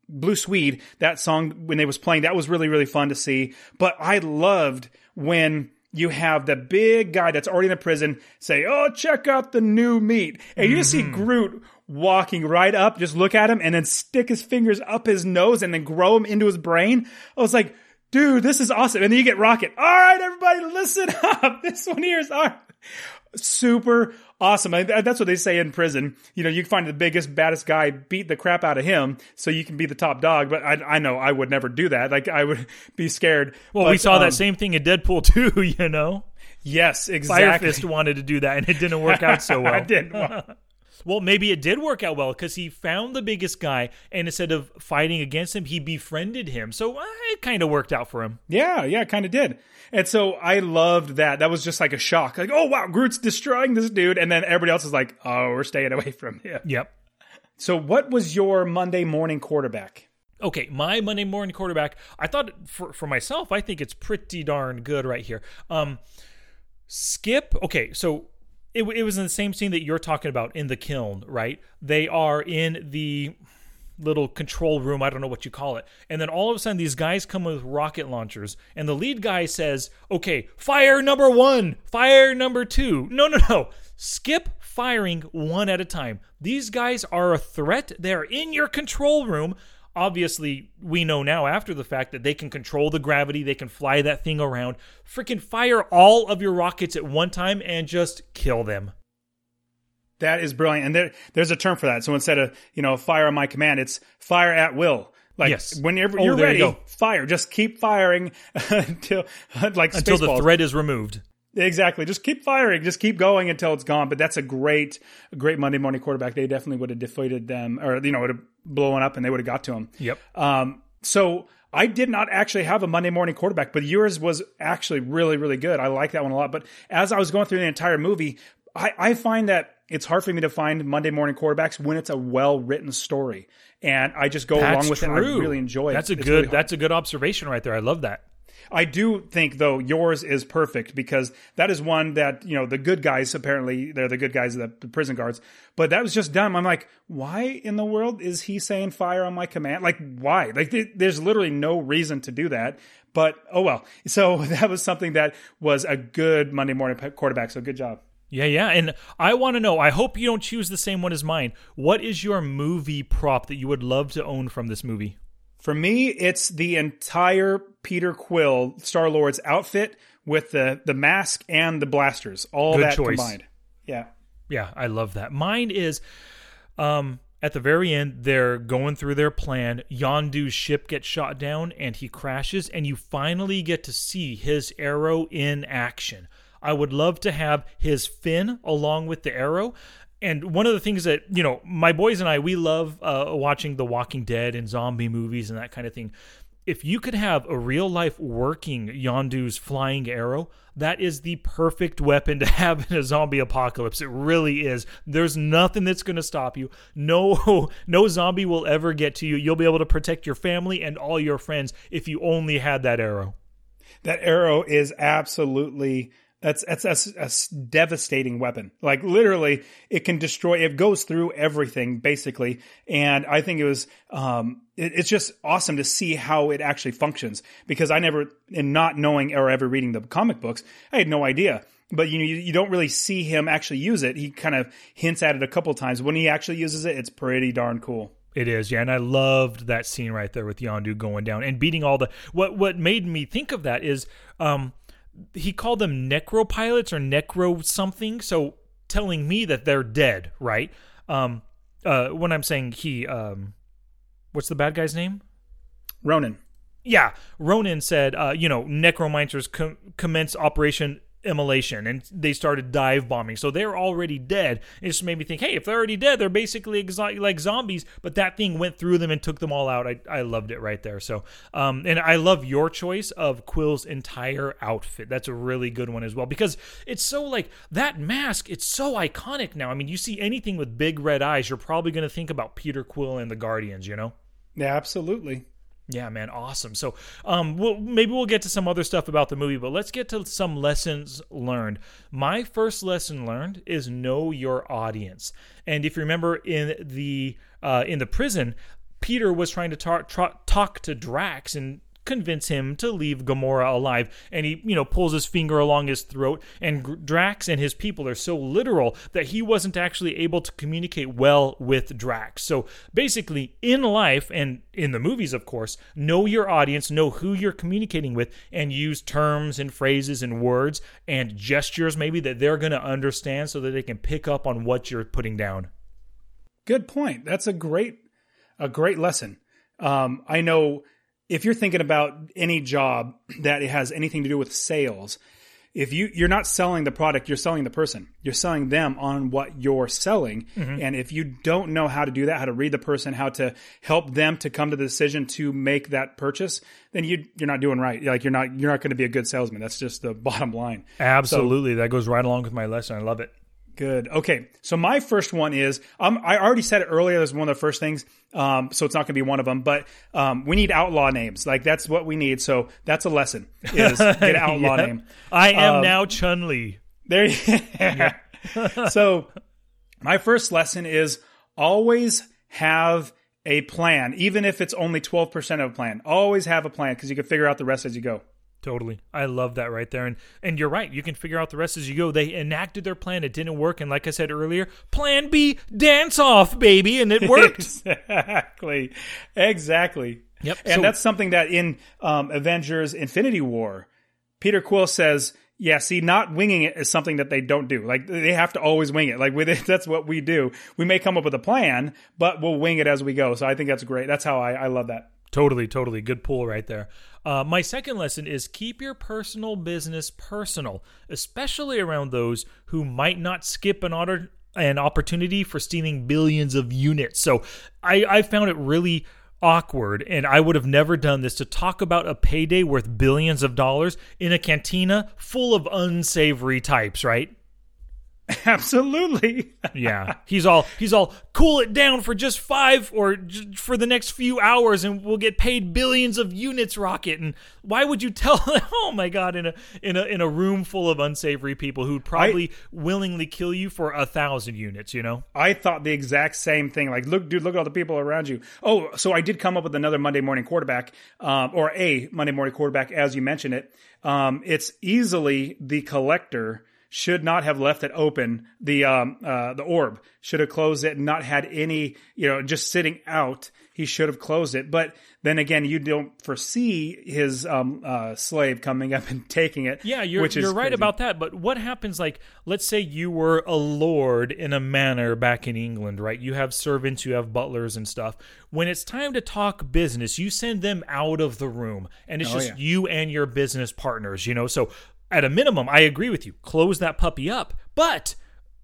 Blue Swede. That song when they was playing that was really really fun to see. But I loved when you have the big guy that's already in the prison say, "Oh, check out the new meat," and you mm-hmm. see Groot walking right up, just look at him, and then stick his fingers up his nose and then grow him into his brain. I was like dude, this is awesome. And then you get Rocket. All right, everybody, listen [laughs] up. This one here is our super awesome. That's what they say in prison. You know, you can find the biggest, baddest guy, beat the crap out of him, so you can be the top dog. But I, I know I would never do that. Like I would [laughs] be scared. Well, but, we saw um, that same thing in Deadpool [laughs] too. You know. Yes, exactly. Fire Fist wanted to do that, and it didn't work out so well. I didn't. Well, maybe it did work out well because he found the biggest guy, and instead of fighting against him, he befriended him. So uh, it kind of worked out for him. Yeah, yeah, it kind of did. And so I loved that. That was just like a shock. Like, oh wow, Groot's destroying this dude, and then everybody else is like, oh, we're staying away from him. Yep. So, what was your Monday morning quarterback? Okay, my Monday morning quarterback. I thought for for myself, I think it's pretty darn good right here. Um, Skip. Okay, so it, it was in the same scene that you're talking about in the kiln, right? They are in the little control room. I don't know what you call it. And then all of a sudden, these guys come with rocket launchers, and the lead guy says, Okay, fire number one, fire number two. No, no, no. Skip firing one at a time. These guys are a threat. They're in your control room obviously we know now after the fact that they can control the gravity, they can fly that thing around. Freaking fire all of your rockets at one time and just kill them. That is brilliant. And there, there's a term for that. So instead of, you know, fire on my command, it's fire at will. Like yes. whenever oh, you're ready, you fire. Just keep firing [laughs] until [laughs] like until the threat is removed. Exactly. Just keep firing. Just keep going until it's gone. But that's a great, great Monday morning quarterback. They definitely would have defeated them, or you know, would have blown up, and they would have got to him. Yep. Um. So I did not actually have a Monday morning quarterback, but yours was actually really, really good. I like that one a lot. But as I was going through the entire movie, I, I find that it's hard for me to find Monday morning quarterbacks when it's a well written story, and I just go That's along with true. it. I really enjoy it. That's a It's good. really that's a good observation right there. I love that. I do think though yours is perfect because that is one that you know the good guys apparently they're the good guys the, the prison guards, but that was just dumb. I'm like, why in the world is he saying fire on my command? Like why? Like th- there's literally no reason to do that. But oh well. [laughs] So that was something that was a good Monday morning quarterback. So good job. Yeah, yeah. And I want to know. I hope you don't choose the same one as mine. What is your movie prop that you would love to own from this movie? For me, it's the entire Peter Quill Star Lord's outfit with the the mask and the blasters, all Good that choice. combined. Yeah. Yeah, I love that. Mine is um at the very end they're going through their plan. Yondu's ship gets shot down and he crashes and you finally get to see his arrow in action. I would love to have his fin along with the arrow. And one of the things that, you know, my boys and I, we love uh, watching The Walking Dead and zombie movies and that kind of thing. If you could have a real life working Yondu's flying arrow, that is the perfect weapon to [laughs] have in a zombie apocalypse. It really is. There's nothing that's going to stop you. No [laughs] no zombie will ever get to you. You'll be able to protect your family and all your friends if you only had that arrow. That arrow is absolutely that's that's, a devastating weapon. Like literally, it can destroy. It goes through everything basically, and I think it was. Um, it, it's just awesome to see how it actually functions because I never, in not knowing or ever reading the comic books, I had no idea. But you you, you don't really see him actually use it. He kind of hints at it a couple times. When he actually uses it, it's pretty darn cool. It is, yeah, and I loved that scene right there with Yondu going down and beating all the. What what made me think of that is, um, he called them necropilots or necro something, so telling me that they're dead, right? Um, uh, when I'm saying he, um, what's the bad guy's name? Ronan. Yeah, Ronan said, uh, you know, necromancers com- commence Operation Immolation, and they started dive bombing. So they're already dead. It just made me think, hey, if they're already dead, they're basically exo- like zombies. But that thing went through them and took them all out. I, I loved it right there. So, um, and I love your choice of Quill's entire outfit. That's a really good one as well because it's so like that mask. It's so iconic now. I mean, you see anything with big red eyes, you're probably going to think about Peter Quill and the Guardians. You know. Yeah, absolutely. Yeah, man, awesome. So, um, we'll, maybe we'll get to some other stuff about the movie, but let's get to some lessons learned. My first lesson learned is know your audience. And if you remember in the uh, in the prison, Peter was trying to talk talk to Drax and convince him to leave Gamora alive. And he, you know, pulls his finger along his throat. And Drax and his people are so literal that he wasn't actually able to communicate well with Drax. So basically, in life and in the movies, of course, know your audience, know who you're communicating with, and use terms and phrases and words and gestures maybe that they're going to understand so that they can pick up on what you're putting down. Good point. That's a great a great lesson. Um, I know if you're thinking about any job that has anything to do with sales, if you you're not selling the product, you're selling the person. You're selling them on what you're selling. Mm-hmm. And if you don't know how to do that, how to read the person, how to help them to come to the decision to make that purchase, then you you're not doing right. Like you're not you're not going to be a good salesman. That's just the [laughs] bottom line. Absolutely. that goes right along with my lesson. I love it. Good. Okay. So my first one is um, I already said it earlier. That's one of the first things. Um, so it's not going to be one of them. But um, we need outlaw names. Like that's what we need. So that's a lesson. Is [laughs] get an outlaw Yep. name. I am Um, now Chun Li. There. You, [laughs] so my first lesson is always have a plan, even if it's only twelve percent of a plan. Always have a plan because you can figure out the rest as you go. Totally. I love that right there. And and you're right. You can figure out the rest as you go. They enacted their plan. It didn't work. And like I said earlier, plan B, dance off, baby. And it [laughs] worked. exactly. Exactly. Yep. And So- that's something that in um, Avengers Infinity War, Peter Quill says, yeah, see, not winging it is something that they don't do. Like they have to always wing it. Like with [laughs] it, that's what we do. We may come up with a plan, but we'll wing it as we go. So I think that's great. That's how I, I love that. Totally, totally. Good pull right there. Uh, my second lesson is keep your personal business personal, especially around those who might not skip an order an opportunity for stealing billions of units. So I, I found it really awkward, and I would have never done this to talk about a payday worth billions of dollars in a cantina full of unsavory types, right? [laughs] Absolutely. yeah, he's all he's all cool it down for just five or j- for the next few hours, and we'll get paid billions of units. Rocket, and why would you tell? [laughs] oh my god, in a in a in a room full of unsavory people who'd probably I, willingly kill you for a thousand units. You know, I thought the exact same thing. Like, look, dude, look at all the people around you. Oh, so I did come up with another Monday morning quarterback, um, or a Monday morning quarterback, as you mentioned it. Um, it's easily the collector should not have left it open. The um, uh, the orb should have closed it and not had any, you know, just sitting out. He should have closed it. But then again, you don't foresee his um, uh, slave coming up [laughs] and taking it. Yeah, you're you're right crazy. about that. But what happens? Like, let's say you were a lord in a manor back in England, right? You have servants, you have butlers and stuff. When it's time to talk business, you send them out of the room, and it's oh, just yeah. you and your business partners. You know, so at a minimum, I agree with you. Close that puppy up. But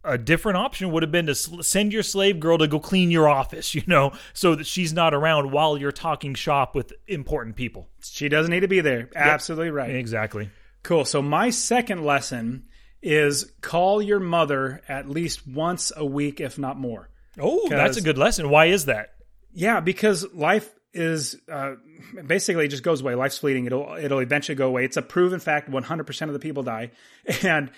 a different option would have been to send your slave girl to go clean your office, [laughs] you know, so that she's not around while you're talking shop with important people. She doesn't need to be there. Yep. Absolutely right. Exactly. Cool. So my second lesson is call your mother at least once a week, if not more. Oh, that's a good lesson. Why is that? Yeah, because life is uh, basically just goes away. Life's fleeting. It'll it'll eventually go away. It's a proven fact. One hundred percent of the people die, [laughs] and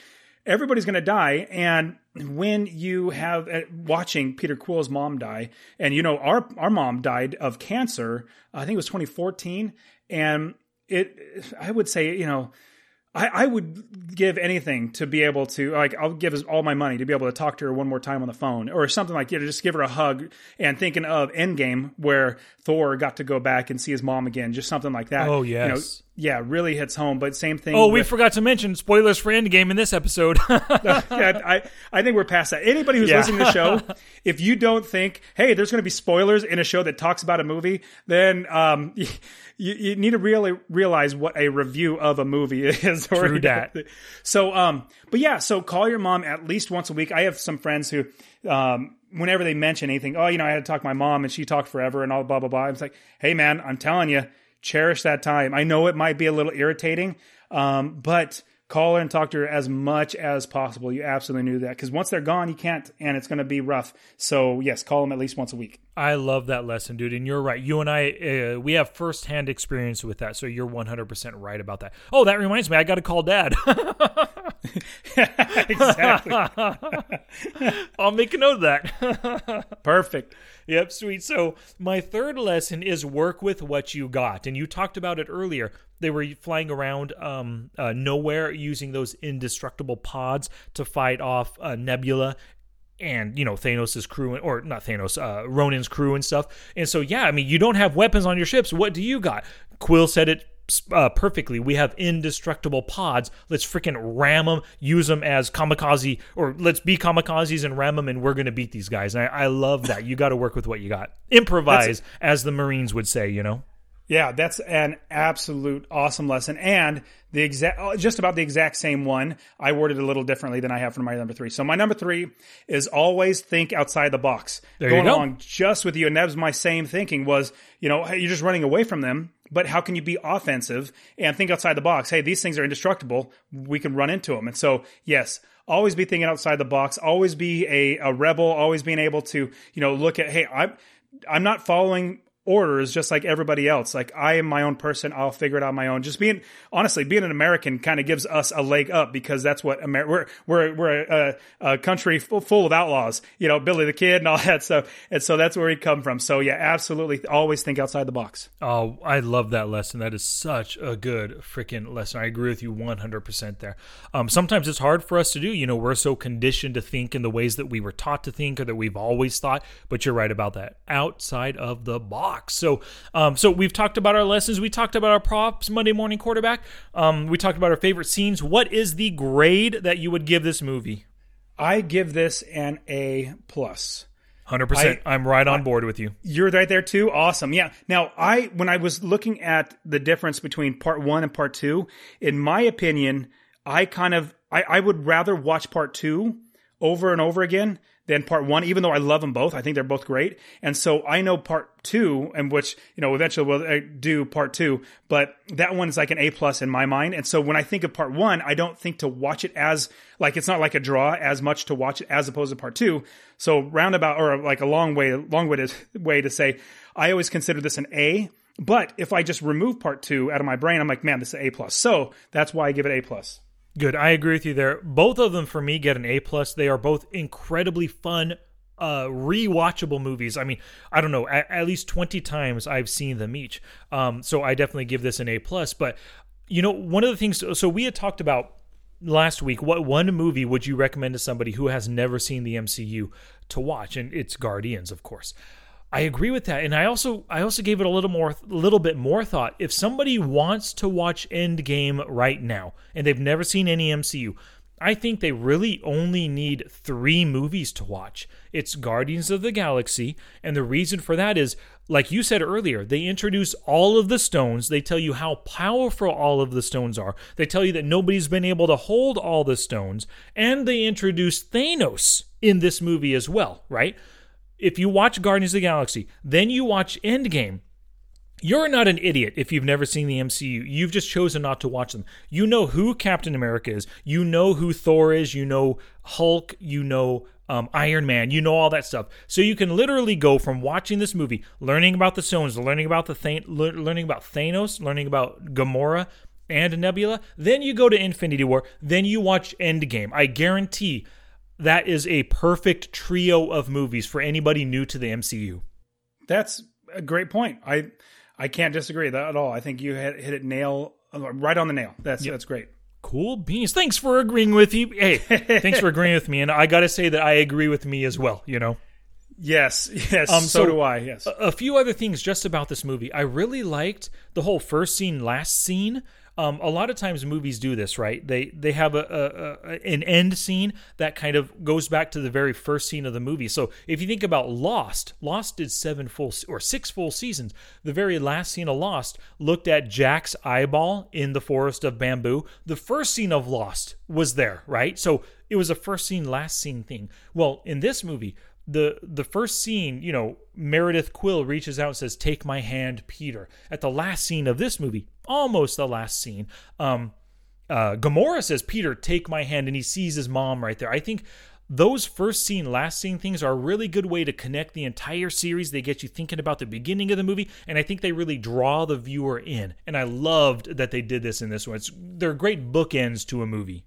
everybody's going to die. And when you have uh, watching Peter Quill's mom die, and you know our our mom died of cancer. I think it was twenty fourteen, and it. I would say you know I, I, would give anything to be able to like I'll give all my money to be able to talk to her one more time on the phone or something like you know just give her a hug and thinking of Endgame where Thor got to go back and see his mom again just something like that. Oh yes. You know, yeah, really hits home. But same thing. Oh, with, we forgot to mention spoilers for Endgame in this episode. [laughs] yeah, I, I think we're past that. Anybody who's yeah. listening to the show, [laughs] if you don't think, hey, there's going to be spoilers in a show that talks about a movie, then um, [laughs] you, you, need to really realize what a review of a movie is. True that. So, um, but yeah, so call your mom at least once a week. I have some friends who, um, whenever they mention anything, oh, you know, I had to talk to my mom and she talked forever and all blah blah blah. It's like, hey man, I'm telling you cherish that time. I know it might be a little irritating, um, but call her and talk to her as much as possible. You absolutely knew that because once they're gone, you can't, and it's going to be rough. So yes, call them at least once a week. I love that lesson, dude. And you're right. You and I, uh, we have firsthand experience with that. So you're 100% right about that. Oh, that reminds me, I got to call dad. [laughs] exactly. [laughs] I'll make a note of that. [laughs] Perfect. Yep, sweet. So, my third lesson is work with what you got. And you talked about it earlier. They were flying around um, uh, Knowhere using those indestructible pods to fight off uh, Nebula and you know Thanos' crew or not Thanos, uh, Ronan's crew and stuff. And so yeah, I mean you don't have weapons on your ships. What do you got? Quill said it uh, perfectly. We have indestructible pods. Let's freaking ram them, use them as kamikaze, or let's be kamikazes and ram them, and we're going to beat these guys. And I, I love that. You got to work with what you got. Improvise, as the Marines would say, you know? Yeah, that's an absolute awesome lesson. And the exact, uh, just about the exact same one. I worded a little differently than I have for my number three. So my number three is always think outside the box. There Going you go. along just with you. And that was my same thinking was, you know, you're just running away from them but how can you be offensive and think outside the box? Hey, these things are indestructible. We can run into them. And so, yes, always be thinking outside the box. Always be a, a rebel. Always being able to, you know, look at, hey, I'm I'm not following orders just like everybody else. Like I am my own person. I'll figure it out on my own. Just being honestly, being an American kind of gives us a leg up because that's what Amer- we're we're we're a, a country full, full, of outlaws. You know, Billy the Kid and all [laughs] that stuff. And so that's where we come from. So yeah, absolutely, always think outside the box. Oh, I love that lesson. That is such a good freaking lesson. I agree with you one hundred percent there. Um, sometimes it's hard for us to do. You know, we're so conditioned to think in the ways that we were taught to think or that we've always thought. But you're right about that. Outside of the box So, um, so we've talked about our lessons. We talked about our props, Monday morning quarterback. Um, we talked about our favorite scenes. What is the grade that you would give this movie? I give this an A plus. Hundred percent. I'm right on board with you. You're right there too. Awesome. Yeah. Now, I when I was looking at the difference between part one and part two, in my opinion, I kind of I, I would rather watch part two over and over again than part one, even though I love them both. I think they're both great. And so I know part two, and which, you know, eventually we'll uh, do part two, but that one is like an A plus in my mind. And so when I think of part one, I don't think to watch it as like, it's not like a draw as much to watch it as opposed to part two. So roundabout or like a long way, long way to, [laughs] way to say, I always consider this an A. But if I just remove part two out of my brain, I'm like, man, this is A plus. So that's why I give it A plus. Good. I agree with you there. Both of them for me get an A plus. They are both incredibly fun, uh, rewatchable movies. I mean, I don't know, at, at least twenty times I've seen them each. Um, so I definitely give this an A plus. But you know, one of the things. So we had talked about last week. What one movie would you recommend to somebody who has never seen the MCU to watch? And it's Guardians, of course. I agree with that, and I also I also gave it a little more, a little bit more thought. If somebody wants to watch Endgame right now and they've never seen any MCU, I think they really only need three movies to watch. It's Guardians of the Galaxy, and the reason for that is, like you said earlier, they introduce all of the stones. They tell you how powerful all of the stones are. They tell you that nobody's been able to hold all the stones, and they introduce Thanos in this movie as well, right? If you watch Guardians of the Galaxy, then you watch Endgame, you're not an idiot if you've never seen the MCU. You've just chosen not to watch them. You know who Captain America is. You know who Thor is. You know Hulk. You know um, Iron Man. You know all that stuff. So you can literally go from watching this movie, learning about the stones, learning about the Th- learning about Thanos, learning about Gamora and Nebula. Then you go to Infinity War. Then you watch Endgame. I guarantee that is a perfect trio of movies for anybody new to the MCU. That's a great point. I I can't disagree that at all. I think you hit, hit it nail right on the nail. That's yep. that's great. Cool beans. Thanks for agreeing with you. Hey, thanks for agreeing with me. And I got to say that I agree with me as well. You know. Yes, [laughs] yes. Um, so, so do I. Yes. A, a, few other things just about this movie. I really liked the whole first scene, last scene. Um, a lot of times movies do this, right? They they have a, a, a, an end scene that kind of goes back to the very first scene of the movie. So if you think about Lost, Lost did seven full or six full seasons. The very last scene of Lost looked at Jack's eyeball in the forest of bamboo. The first scene of Lost was there, right? So it was a first scene, last scene thing. Well, in this movie, the the first scene, you know, Meredith Quill reaches out and says, "Take my hand, Peter." At the last scene of this movie, almost the last scene, um, uh, Gamora says, "Peter, take my hand," and he sees his mom right there. I think those first scene, last scene things are a really good way to connect the entire series. They get you thinking about the beginning of the movie, and I think they really draw the viewer in. And I loved that they did this in this one. It's, they're great bookends to a movie.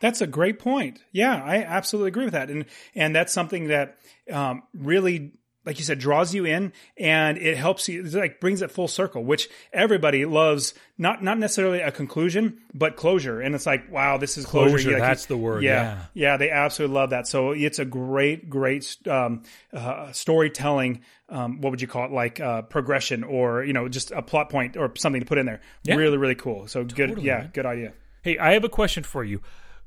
That's a great point. Yeah, I absolutely agree with that, and and that's something that um, really, like you said, draws you in, and it helps you. It like brings it full circle, which everybody loves. Not not necessarily a conclusion, but closure. And it's like, wow, this is closure. closure like, that's the word. Yeah, yeah, yeah, they absolutely love that. So it's a great, great um, uh, storytelling. Um, what would you call it? Like uh, progression, or you know, just a plot point or something to put in there. Yeah. Really, really cool. So totally, good. Yeah, man. good idea. Hey, I have a question for you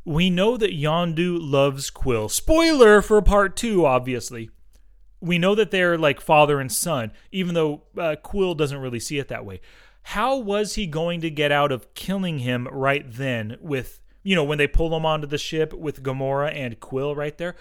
we know that Yondu loves Quill. Spoiler for part two, obviously. We know that they're like father and son, even though uh, Quill doesn't really see it that way. How was he going to get out of killing him right then with, you know, when they pull him onto the ship with Gamora and Quill right there?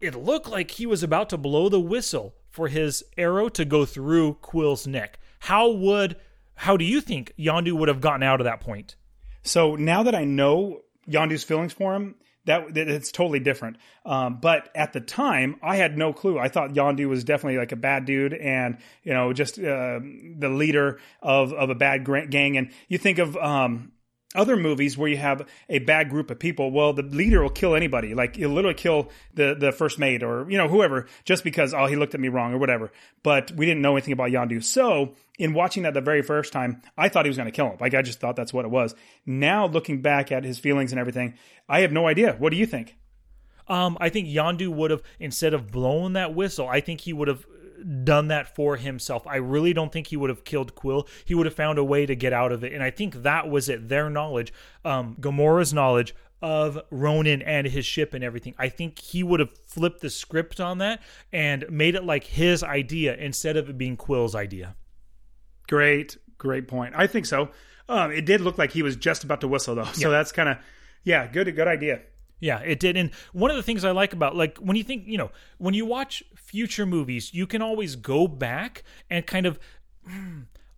It looked like he was about to blow the whistle for his arrow to go through Quill's neck. How would, how do you think Yondu would have gotten out of that point? So now that I know Yondu's feelings for him, that, that it's totally different. Um, but at the time, I had no clue. I thought Yondu was definitely like a bad dude, and you know, just uh, the leader of of a bad gang. And you think of um, other movies where you have a bad group of people, well, the leader will kill anybody. Like he'll literally kill the the first mate or you know whoever just because oh he looked at me wrong or whatever. But we didn't know anything about Yondu, so in watching that the very first time, I thought he was going to kill him. Like I just thought that's what it was. Now looking back at his feelings and everything, I have no idea. What do you think? Um, I think Yondu would have instead of blowing that whistle, I think he would have done that for himself. I really don't think he would have killed Quill. He would have found a way to get out of it. And I think that was it. Their knowledge, um, Gamora's knowledge of Ronan and his ship and everything. I think he would have flipped the script on that and made it like his idea instead of it being Quill's idea. Great, great point. I think so. Um, it did look like he was just about to whistle though, so yeah. that's kind of yeah, good, good idea. Yeah, it did. And one of the things I like about like when you think, you know, when you watch future movies, you can always go back and kind of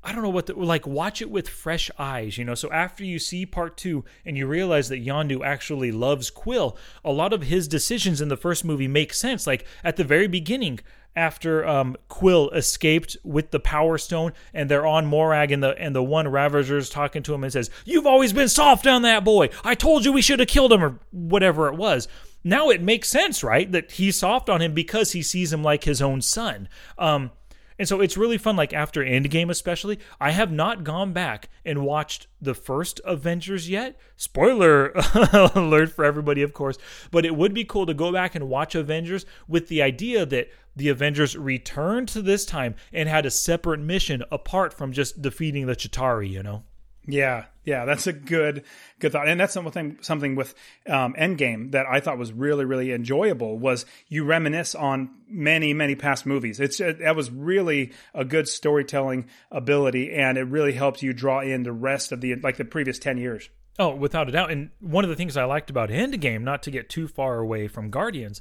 I don't know what the, like watch it with fresh eyes, you know. So after you see part 2 and you realize that Yondu actually loves Quill, a lot of his decisions in the first movie make sense. Like at the very beginning, after um, Quill escaped with the Power Stone, and they're on Morag, and the and the one Ravager's talking to him and says, "You've always been soft on that boy. I told you we should have killed him, or whatever it was." Now it makes sense, right? That he's soft on him because he sees him like his own son. Um, and so it's really fun, like after Endgame, especially. I have not gone back and watched the first Avengers yet. Spoiler [laughs] alert for everybody, of course. But it would be cool to go back and watch Avengers with the idea that the Avengers returned to this time and had a separate mission apart from just defeating the Chitauri, you know? Yeah, yeah, that's a good good thought, and that's something something with um, Endgame that I thought was really really enjoyable. Was you reminisce on many many past movies. It's it, that was really a good storytelling ability, and it really helps you draw in the rest of the like the previous ten years. Oh, without a doubt. And one of the things I liked about Endgame, not to get too far away from Guardians,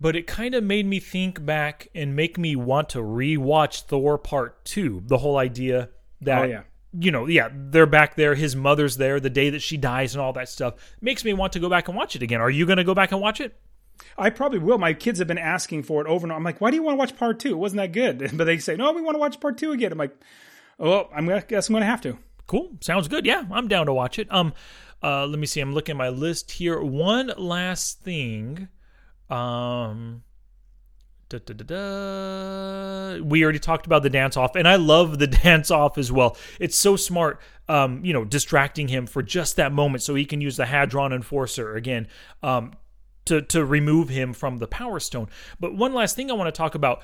but it kind of made me think back and make me want to rewatch Thor Part Two. The whole idea that. Oh yeah you know, yeah, they're back there. His mother's there the day that she dies and all that stuff. Makes me want to go back and watch it again. Are you going to go back and watch it? I probably will. My kids have been asking for it over and over. I'm like, why do you want to watch part two? It wasn't that good. [laughs] But they say, no, we want to watch part two again. I'm like, oh, I'm gonna guess I'm gonna have to. Cool. Sounds good. Yeah, I'm down to watch it. Um, uh, let me see. I'm looking at my list here. One last thing. Um, Da, da, da, we already talked about the dance off, and I love the [laughs] dance off as well. It's so smart, um, you know, distracting him for just that moment so he can use the Hadron Enforcer again um, to, to remove him from the Power Stone. But one last thing I want to talk about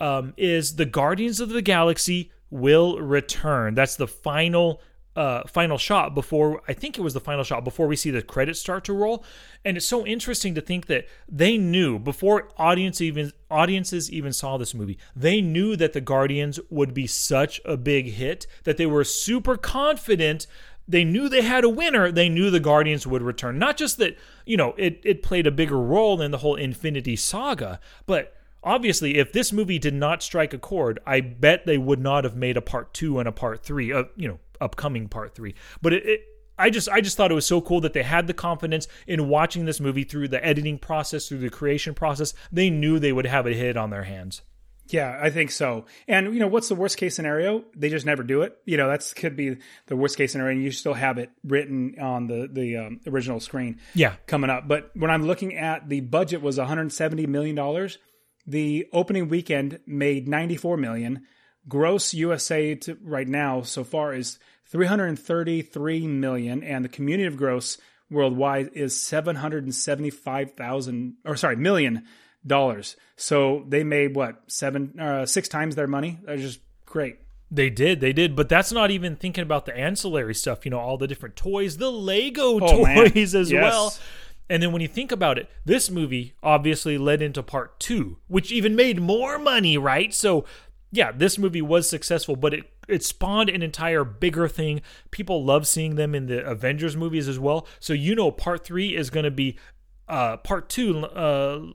um, is the Guardians of the Galaxy will return. That's the final uh, final shot before I think it was the final shot before we see the credits start to roll. And it's so interesting to think that they knew before audience even audiences even saw this movie, they knew that the Guardians would be such a big hit that they were super confident. They knew they had a winner. They knew the Guardians would return. Not just that, you know, it, it played a bigger role in the whole Infinity Saga, but obviously, if this movie did not strike a chord, I bet they would not have made a part two and a part three. Uh, you know, upcoming part three. But it, it I just I just thought it was so cool that they had the confidence in watching this movie through the editing process, through the creation process. They knew they would have a hit on their hands. Yeah, I think so. And you know, what's the worst case scenario? They just never do it. You know, that's could be the worst case scenario. And you still have it written on the the um, original screen. Yeah, coming up. But when I'm looking at the budget was 170 million dollars. The opening weekend made 94 million gross USA to right now so far is 333 million, and the cumulative gross worldwide is 775,000 or sorry million dollars. So they made what seven uh, six times their money. That's just great. They did, they did, but that's not even thinking about the ancillary stuff. You know, all the different toys, the Lego oh, toys man. [laughs] as yes. well. And then when you think about it, this movie obviously led into part two, which even made more money, right? So yeah, this movie was successful, but it it spawned an entire bigger thing. People love seeing them in the Avengers movies as well. So you know, part three is going to be uh, part two. Uh,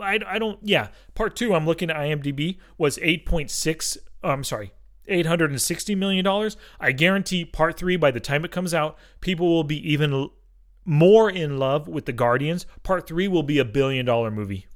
I I don't yeah, part two. I'm looking at IMDb was eight point six. Oh, I'm sorry. $860 million. I guarantee part three, by the time it comes out, people will be even more in love with the Guardians. Part three will be a billion dollar movie.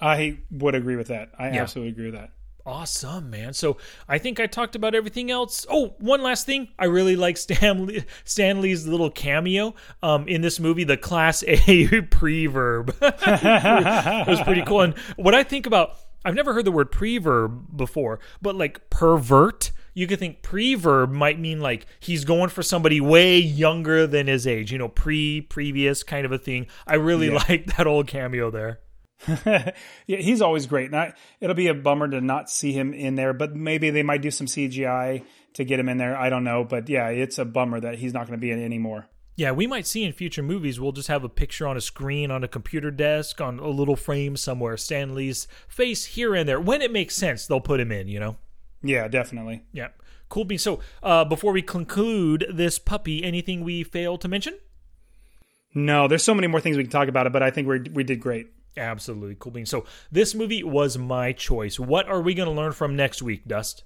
I would agree with that. I yeah. absolutely agree with that. Awesome, man. So I think I talked about everything else. Oh, one last thing. I really like Stan Lee Stanley's little cameo um, in this movie, the Class A [laughs] preverb. [laughs] it was pretty cool. And what I think about, I've never heard the word preverb before, but like pervert, you could think preverb might mean like he's going for somebody way younger than his age, you know, pre, previous kind of a thing. I really yeah. like that old cameo there. [laughs] yeah, he's always great. Not it'll be a bummer to not see him in there, but maybe they might do some CGI to get him in there. I don't know, but yeah, it's a bummer that he's not going to be in anymore. Yeah, we might see in future movies. We'll just have a picture on a screen on a computer desk on a little frame somewhere. Stan Lee's face here and there. When it makes sense, they'll put him in. You know. Yeah, definitely. Yeah, cool. beans. So, uh, before we conclude this puppy, anything we failed to mention? No, there's so many more things we can talk about it, but I think we we did great. Absolutely cool beans. So this movie was my choice. What are we going to learn from next week, Dust?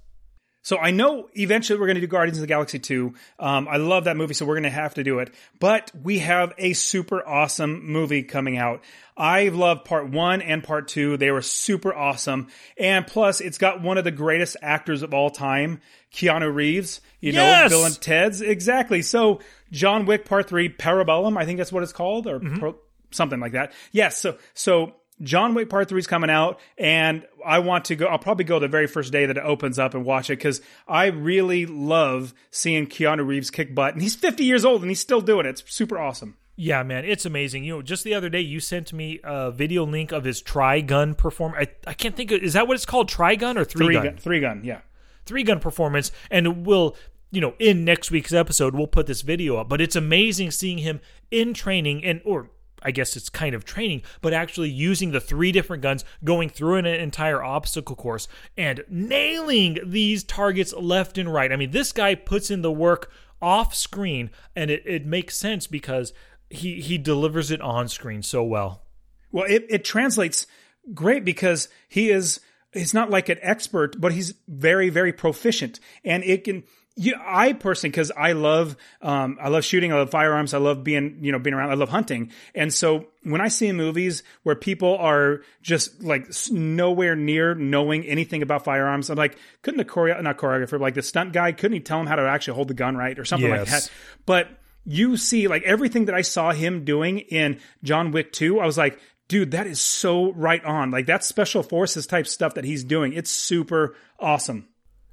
So I know eventually we're going to do Guardians of the Galaxy 2. Um, I love that movie, so we're going to have to do it. But we have a super awesome movie coming out. I love part one and part two. They were super awesome. And plus, it's got one of the greatest actors of all time, Keanu Reeves. You Yes! know, Bill and Ted's. Exactly. So John Wick part three, Parabellum, I think that's what it's called, or pro- something like that. Yes. So, so John Wick Part Three is coming out, and I want to go. I'll probably go the very first day that it opens up and watch it because I really love seeing Keanu Reeves kick butt, and he's 50 years old and he's still doing it. It's super awesome. Yeah, man, it's amazing. You know, just the other day you sent me a video link of his Trigun perform. I, I can't think of is that what it's called? Trigun or three, Three gun? gun, three gun, yeah. three gun performance and we'll you know in next week's episode we'll put this video up but it's amazing seeing him in training and or I guess it's kind of training, but actually using the three different guns, going through an entire obstacle course and nailing these targets left and right. I mean, this guy puts in the work off screen and it, it makes sense because he he delivers it on screen so well. Well, it, it translates great because he is he's not like an expert, but he's very very proficient, and it can. You, I personally, because I love, um, I love shooting, I love firearms, I love being, you know, being around, I love hunting, and so when I see movies where people are just like nowhere near knowing anything about firearms, I'm like, couldn't the choreo, not choreographer, like the stunt guy, couldn't he tell him how to actually hold the gun right or something like that? But you see like everything that I saw him doing in John Wick 2, I was like, dude, that is so right on. Like that's special forces type stuff that he's doing. It's super awesome.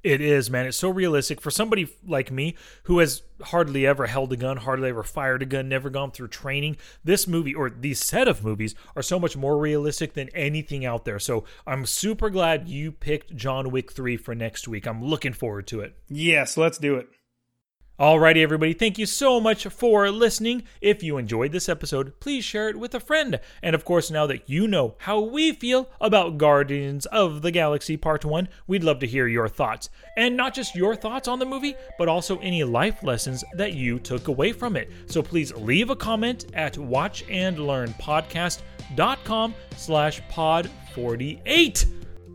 It is, man. It's so realistic for somebody like me who has hardly ever held a gun, hardly ever fired a gun, never gone through training. This movie or these set of movies are so much more realistic than anything out there. So I'm super glad you picked John Wick 3 for next week. I'm looking forward to it. Yes, let's do it. Alrighty, everybody, thank you so much for listening. If you enjoyed this episode, please share it with a friend. And of course, now that you know how we feel about Guardians of the Galaxy Part 1, we'd love to hear your thoughts. And not just your thoughts on the movie, but also any life lessons that you took away from it. So please leave a comment at watchandlearnpodcast.com slash pod 48.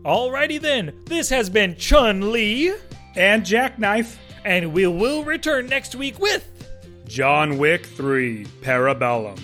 Alrighty then, this has been Chun Li, And Jackknife, and we will return next week with John Wick 3, Parabellum.